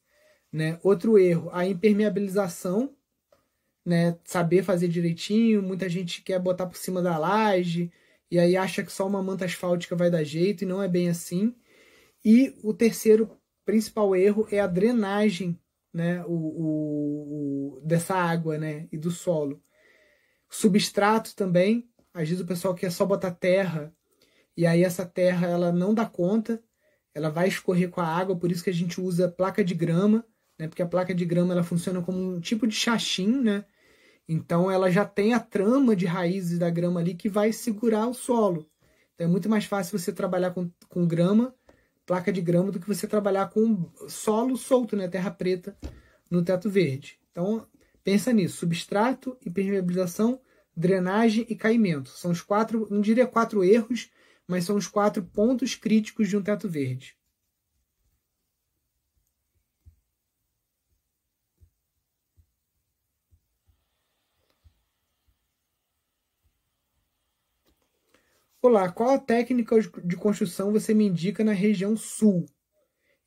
né? Outro erro, a impermeabilização, né? Saber fazer direitinho, muita gente quer botar por cima da laje e aí acha que só uma manta asfáltica vai dar jeito e não é bem assim. E o terceiro principal erro é a drenagem, né? O, o, o dessa água, né? E do solo. Substrato também, às vezes o pessoal quer só botar terra e aí essa terra ela não dá conta, ela vai escorrer com a água, por isso que a gente usa placa de grama, né? Porque a placa de grama ela funciona como um tipo de chachim, né? Então ela já tem a trama de raízes da grama ali que vai segurar o solo. Então é muito mais fácil você trabalhar com, com grama, placa de grama, do que você trabalhar com solo solto, né? Terra preta no teto verde. Então pensa nisso: substrato, impermeabilização, drenagem e caimento. São os quatro, não diria quatro erros, mas são os quatro pontos críticos de um teto verde. Olá, qual técnica de construção você me indica na região sul,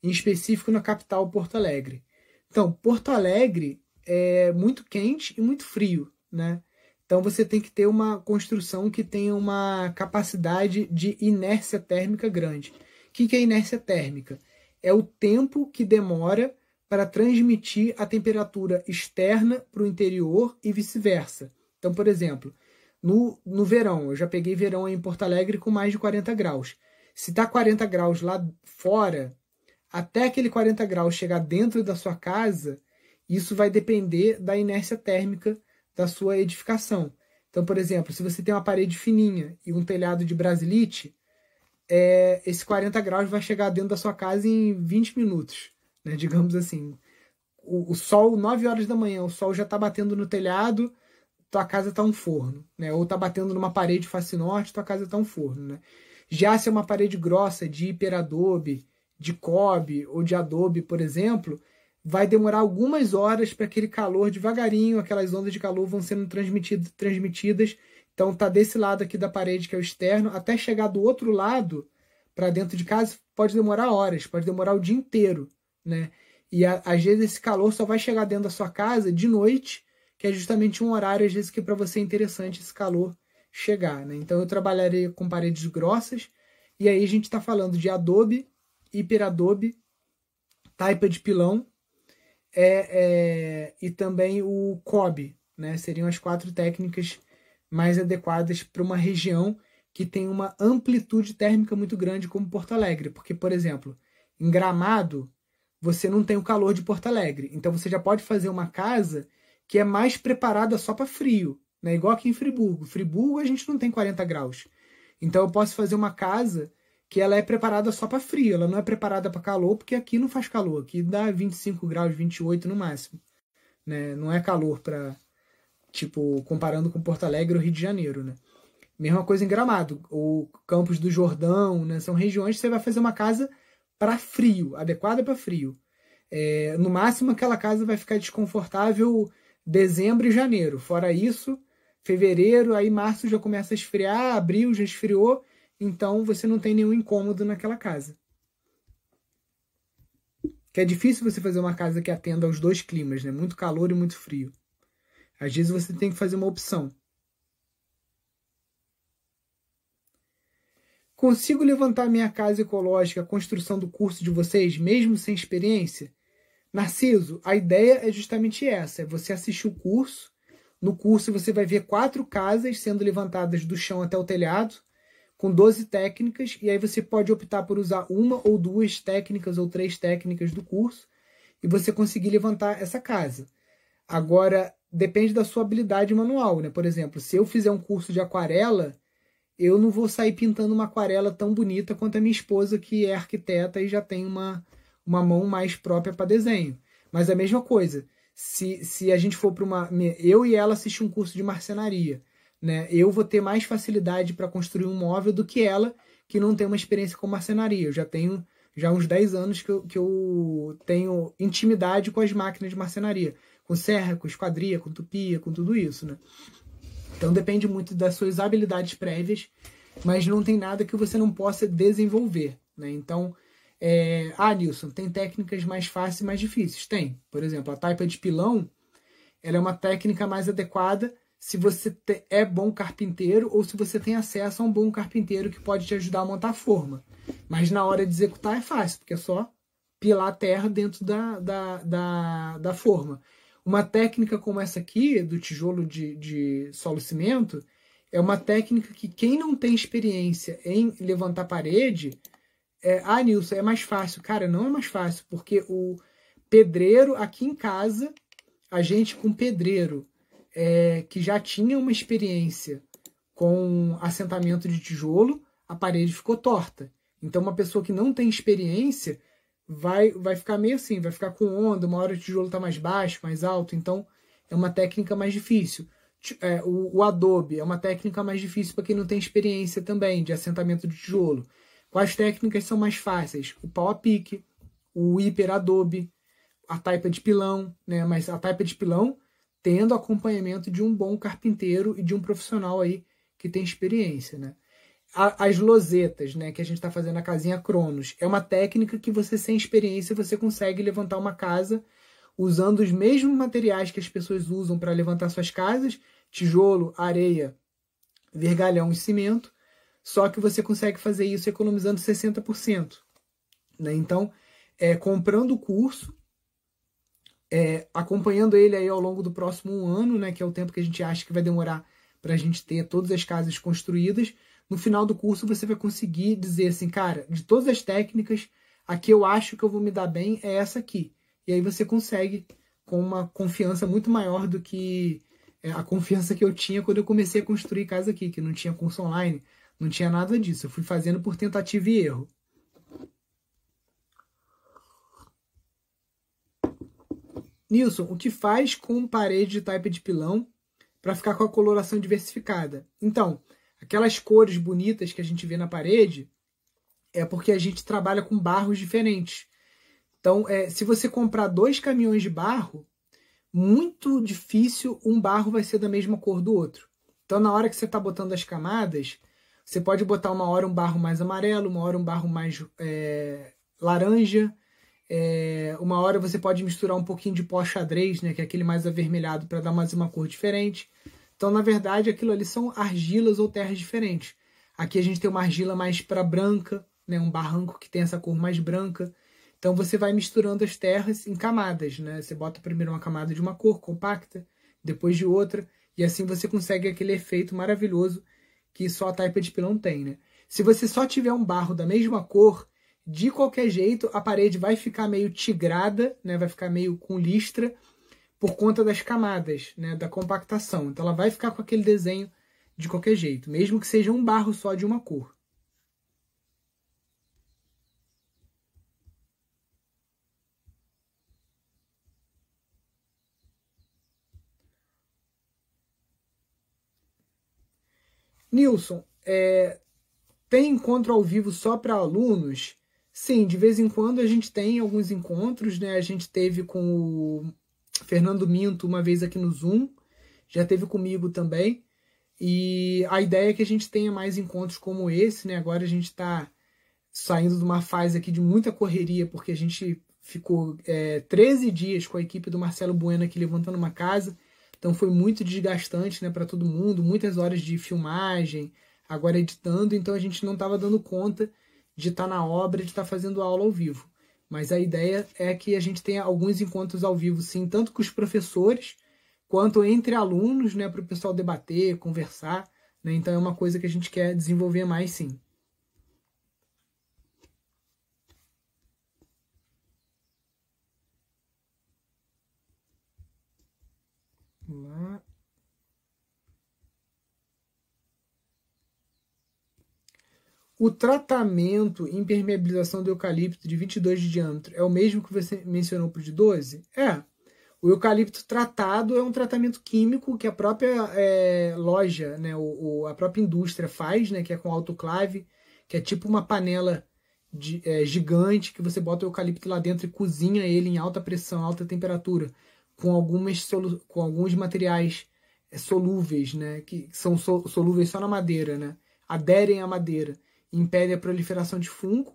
em específico na capital Porto Alegre? Então, Porto Alegre é muito quente e muito frio, né? Então você tem que ter uma construção que tenha uma capacidade de inércia térmica grande. O que é inércia térmica? É o tempo que demora para transmitir a temperatura externa para o interior e vice-versa. Então, por exemplo, no, no verão, eu já peguei verão em Porto Alegre com mais de 40 graus. Se está 40 graus lá fora, até aquele 40 graus chegar dentro da sua casa, isso vai depender da inércia térmica da sua edificação. Então, por exemplo, se você tem uma parede fininha e um telhado de brasilite, é, esse 40 graus vai chegar dentro da sua casa em 20 minutos, né? digamos assim. O, o sol, 9 horas da manhã, o sol já está batendo no telhado, tua casa está um forno, né? Ou está batendo numa parede face norte, tua casa está um forno, né? Já se é uma parede grossa de hiperadobe, de cobre ou de adobe, por exemplo, vai demorar algumas horas para aquele calor devagarinho, aquelas ondas de calor vão sendo transmitidas, transmitidas. Então tá desse lado aqui da parede que é o externo, até chegar do outro lado para dentro de casa pode demorar horas, pode demorar o dia inteiro, né? E a, às vezes esse calor só vai chegar dentro da sua casa de noite, que é justamente um horário às vezes que para você é interessante esse calor chegar, né? Então eu trabalharia com paredes grossas e aí a gente está falando de adobe, hiperadobe, taipa de pilão é, é, e também o COB, né? Seriam as quatro técnicas mais adequadas para uma região que tem uma amplitude térmica muito grande como Porto Alegre, porque por exemplo, em Gramado você não tem o calor de Porto Alegre, então você já pode fazer uma casa que é mais preparada só para frio, né? Igual aqui em Friburgo. Friburgo a gente não tem 40 graus, então eu posso fazer uma casa que ela é preparada só para frio, ela não é preparada para calor, porque aqui não faz calor, aqui dá 25 graus, 28 no máximo. Né? Não é calor para tipo, comparando com Porto Alegre ou Rio de Janeiro, né? Mesma coisa em Gramado, ou Campos do Jordão, né? São regiões que você vai fazer uma casa para frio, adequada para frio. É, no máximo, aquela casa vai ficar desconfortável dezembro e janeiro. Fora isso, fevereiro, aí março já começa a esfriar, abril já esfriou, então você não tem nenhum incômodo naquela casa. Que é difícil você fazer uma casa que atenda aos dois climas, né? Muito calor e muito frio. Às vezes você tem que fazer uma opção. Consigo levantar minha casa ecológica, a construção do curso de vocês, mesmo sem experiência? Narciso, a ideia é justamente essa: é você assistir o curso. No curso você vai ver quatro casas sendo levantadas do chão até o telhado com 12 técnicas, e aí você pode optar por usar uma ou duas técnicas ou três técnicas do curso e você conseguir levantar essa casa. Agora, depende da sua habilidade manual, né? Por exemplo, se eu fizer um curso de aquarela, eu não vou sair pintando uma aquarela tão bonita quanto a minha esposa, que é arquiteta e já tem uma, uma mão mais própria para desenho. Mas a mesma coisa, se, se a gente for para uma. Eu e ela assistir um curso de marcenaria né? Eu vou ter mais facilidade para construir um móvel do que ela, que não tem uma experiência com marcenaria. Eu já tenho já uns 10 anos que eu, que eu tenho intimidade com as máquinas de marcenaria, com serra, com esquadria, com tupia, com tudo isso, né? Então depende muito das suas habilidades prévias, mas não tem nada que você não possa desenvolver, né? Então, é... ah, Nilson, tem técnicas mais fáceis e mais difíceis? Tem. Por exemplo, a taipa de pilão, ela é uma técnica mais adequada se você é bom carpinteiro ou se você tem acesso a um bom carpinteiro que pode te ajudar a montar a forma. Mas na hora de executar é fácil, porque é só pilar a terra dentro da, da, da, da forma. Uma técnica como essa aqui, do tijolo de, de solo cimento, é uma técnica que quem não tem experiência em levantar parede, é, ah, Nilson, é mais fácil. Cara, não é mais fácil, porque o pedreiro aqui em casa, a gente com pedreiro é, que já tinha uma experiência com assentamento de tijolo, a parede ficou torta. Então, uma pessoa que não tem experiência vai, vai ficar meio assim, vai ficar com onda, uma hora o tijolo está mais baixo, mais alto, então é uma técnica mais difícil. É, o, o, Adobe é uma técnica mais difícil para quem não tem experiência também de assentamento de tijolo. Quais técnicas são mais fáceis? O pau a pique, o hiper Adobe, a taipa de pilão, né? Mas a taipa de pilão tendo acompanhamento de um bom carpinteiro e de um profissional aí que tem experiência, né? As losetas, né, que a gente está fazendo na casinha Cronos, é uma técnica que você sem experiência você consegue levantar uma casa usando os mesmos materiais que as pessoas usam para levantar suas casas, tijolo, areia, vergalhão e cimento, só que você consegue fazer isso economizando 60%. Né? Então, é, comprando o curso, é, acompanhando ele aí ao longo do próximo ano, né, que é o tempo que a gente acha que vai demorar para a gente ter todas as casas construídas. No final do curso você vai conseguir dizer assim, cara, de todas as técnicas, a que eu acho que eu vou me dar bem é essa aqui. E aí você consegue com uma confiança muito maior do que é, a confiança que eu tinha quando eu comecei a construir casa aqui, que não tinha curso online, não tinha nada disso. Eu fui fazendo por tentativa e erro. Nilson, o que faz com parede de taipa de pilão para ficar com a coloração diversificada? Então, aquelas cores bonitas que a gente vê na parede é porque a gente trabalha com barros diferentes. Então, é, se você comprar dois caminhões de barro, muito difícil um barro vai ser da mesma cor do outro. Então, na hora que você está botando as camadas, você pode botar uma hora um barro mais amarelo, uma hora um barro mais é, laranja, é, uma hora você pode misturar um pouquinho de pó xadrez, né, que é aquele mais avermelhado, para dar mais uma cor diferente. Então, na verdade, aquilo ali são argilas ou terras diferentes. Aqui a gente tem uma argila mais para branca, né, um barranco que tem essa cor mais branca. Então você vai misturando as terras em camadas, né? Você bota primeiro uma camada de uma cor compacta, depois de outra, e assim você consegue aquele efeito maravilhoso que só a taipa de pilão tem, né? Se você só tiver um barro da mesma cor, de qualquer jeito, a parede vai ficar meio tigrada, né? vai ficar meio com listra, por conta das camadas, né? da compactação. Então ela vai ficar com aquele desenho de qualquer jeito, mesmo que seja um barro só de uma cor. Nilson, é, tem encontro ao vivo só para alunos? Sim, de vez em quando a gente tem alguns encontros, né? A gente teve com o Fernando Minto uma vez aqui no Zoom, já teve comigo também. E a ideia é que a gente tenha mais encontros como esse, né? Agora a gente está saindo de uma fase aqui de muita correria, porque a gente ficou é, 13 dias com a equipe do Marcelo Bueno aqui levantando uma casa. Então foi muito desgastante né, para todo mundo, muitas horas de filmagem, agora editando, então a gente não estava dando conta de estar tá na obra, de estar tá fazendo aula ao vivo. Mas a ideia é que a gente tenha alguns encontros ao vivo, sim, tanto com os professores quanto entre alunos, né, para o pessoal debater, conversar. Né? Então é uma coisa que a gente quer desenvolver mais, sim. Lá. O tratamento impermeabilização do eucalipto de 22 de diâmetro é o mesmo que você mencionou para o de 12? É. O eucalipto tratado é um tratamento químico que a própria é, loja, né, o, o, a própria indústria faz, né, que é com autoclave, que é tipo uma panela de, é, gigante que você bota o eucalipto lá dentro e cozinha ele em alta pressão, alta temperatura, com, algumas com alguns materiais é, solúveis, né, que são solúveis só na madeira, né, aderem à madeira, impedem a proliferação de fungo.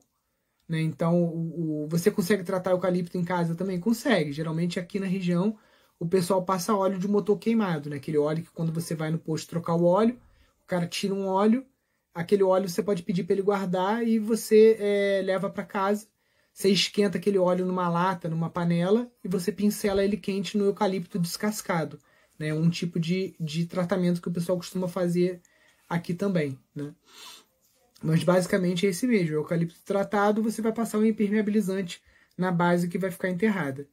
Né, então, o, o, você consegue tratar eucalipto em casa também? Consegue. Geralmente aqui na região o pessoal passa óleo de motor queimado, né? Aquele óleo que quando você vai no posto trocar o óleo, o cara tira um óleo, aquele óleo você pode pedir para ele guardar e você é, leva para casa. Você esquenta aquele óleo numa lata, numa panela e você pincela ele quente no eucalipto descascado. Né? Um tipo de, de tratamento que o pessoal costuma fazer aqui também. Né? Mas basicamente é esse mesmo. O eucalipto tratado, você vai passar um impermeabilizante na base que vai ficar enterrada.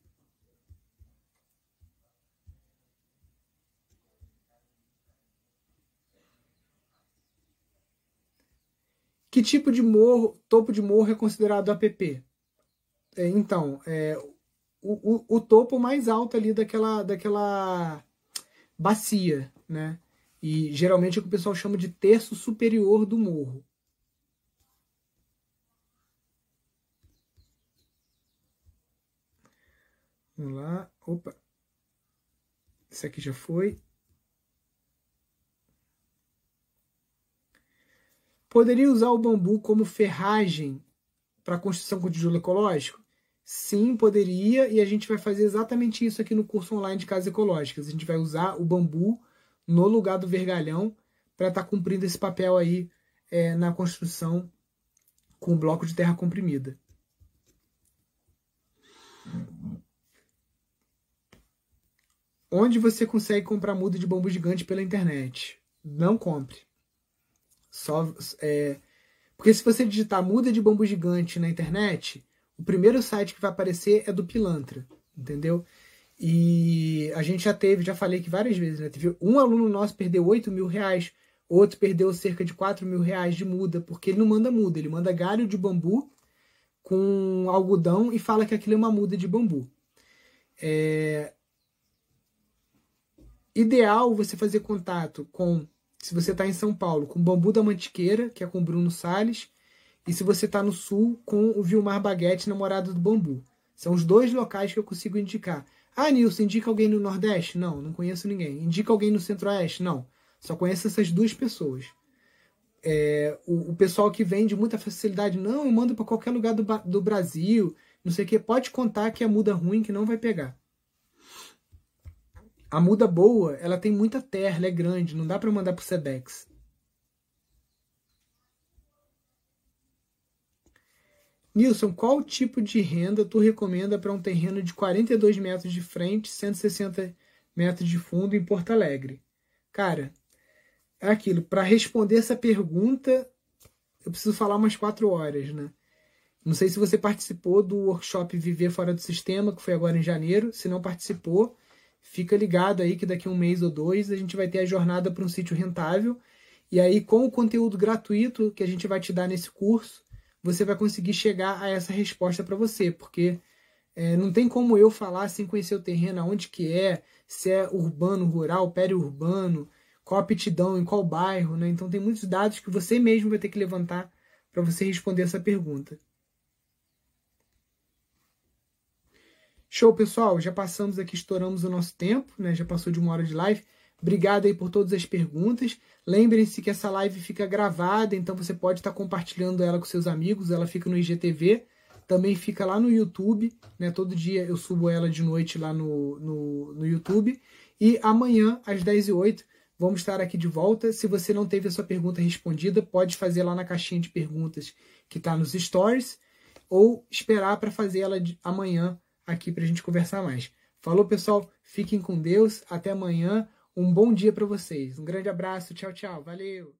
Que tipo de morro, topo de morro é considerado APP? É, então, é, o, o, o, topo mais alto ali daquela, daquela bacia, né? E geralmente é o que o pessoal chama de terço superior do morro. Vamos lá. Opa. Esse aqui já foi. Poderia usar o bambu como ferragem para construção com tijolo ecológico? Sim, poderia, e a gente vai fazer exatamente isso aqui no curso online de casas ecológicas. A gente vai usar o bambu no lugar do vergalhão para estar tá cumprindo esse papel aí é, na construção com bloco de terra comprimida. Onde você consegue comprar muda de bambu gigante pela internet? Não compre. Só, é, porque se você digitar muda de bambu gigante na internet, o primeiro site que vai aparecer é do Pilantra, entendeu? E a gente já teve, já falei que várias vezes, né? Teve um aluno nosso perdeu 8 mil reais, outro perdeu cerca de 4 mil reais de muda, porque ele não manda muda, ele manda galho de bambu com algodão e fala que aquilo é uma muda de bambu. É ideal você fazer contato com se você está em São Paulo, com Bambu da Mantiqueira, que é com Bruno Salles, e se você está no Sul, com o Vilmar Baguete, namorado do Bambu. São os dois locais que eu consigo indicar. Ah, Nilson, indica alguém no Nordeste? Não, não conheço ninguém. Indica alguém no Centro-Oeste? Não. Só conheço essas duas pessoas. É, o, o, pessoal que vende muita facilidade, não, eu mando para qualquer lugar do, do Brasil, não sei o que, pode contar que é muda ruim que não vai pegar. A muda boa, ela tem muita terra, ela é grande, não dá para mandar pro Sedex. Nilson, qual tipo de renda tu recomenda para um terreno de 42 metros de frente, 160 metros de fundo em Porto Alegre? Cara, é aquilo. Para responder essa pergunta, eu preciso falar umas quatro horas, né? Não sei se você participou do workshop Viver Fora do Sistema, que foi agora em janeiro. Se não participou, Fica ligado aí que daqui a um mês ou dois a gente vai ter a jornada para um sítio rentável. E aí, com o conteúdo gratuito que a gente vai te dar nesse curso, você vai conseguir chegar a essa resposta para você, porque é, não tem como eu falar sem conhecer o terreno, aonde que é, se é urbano, rural, periurbano, qual aptidão, em qual bairro, né? Então tem muitos dados que você mesmo vai ter que levantar para você responder essa pergunta. Show, pessoal. Já passamos aqui, estouramos o nosso tempo, né? Já passou de uma hora de live. Obrigado aí por todas as perguntas. Lembrem-se que essa live fica gravada, então você pode estar compartilhando ela com seus amigos. Ela fica no IGTV, também fica lá no YouTube, né? Todo dia eu subo ela de noite lá no, no, no YouTube. E amanhã, às 10h08, vamos estar aqui de volta. Se você não teve a sua pergunta respondida, pode fazer lá na caixinha de perguntas que está nos stories, ou esperar para fazer ela de, amanhã aqui para a gente conversar mais. Falou, pessoal. Fiquem com Deus. Até amanhã. Um bom dia para vocês. Um grande abraço. Tchau, tchau. Valeu.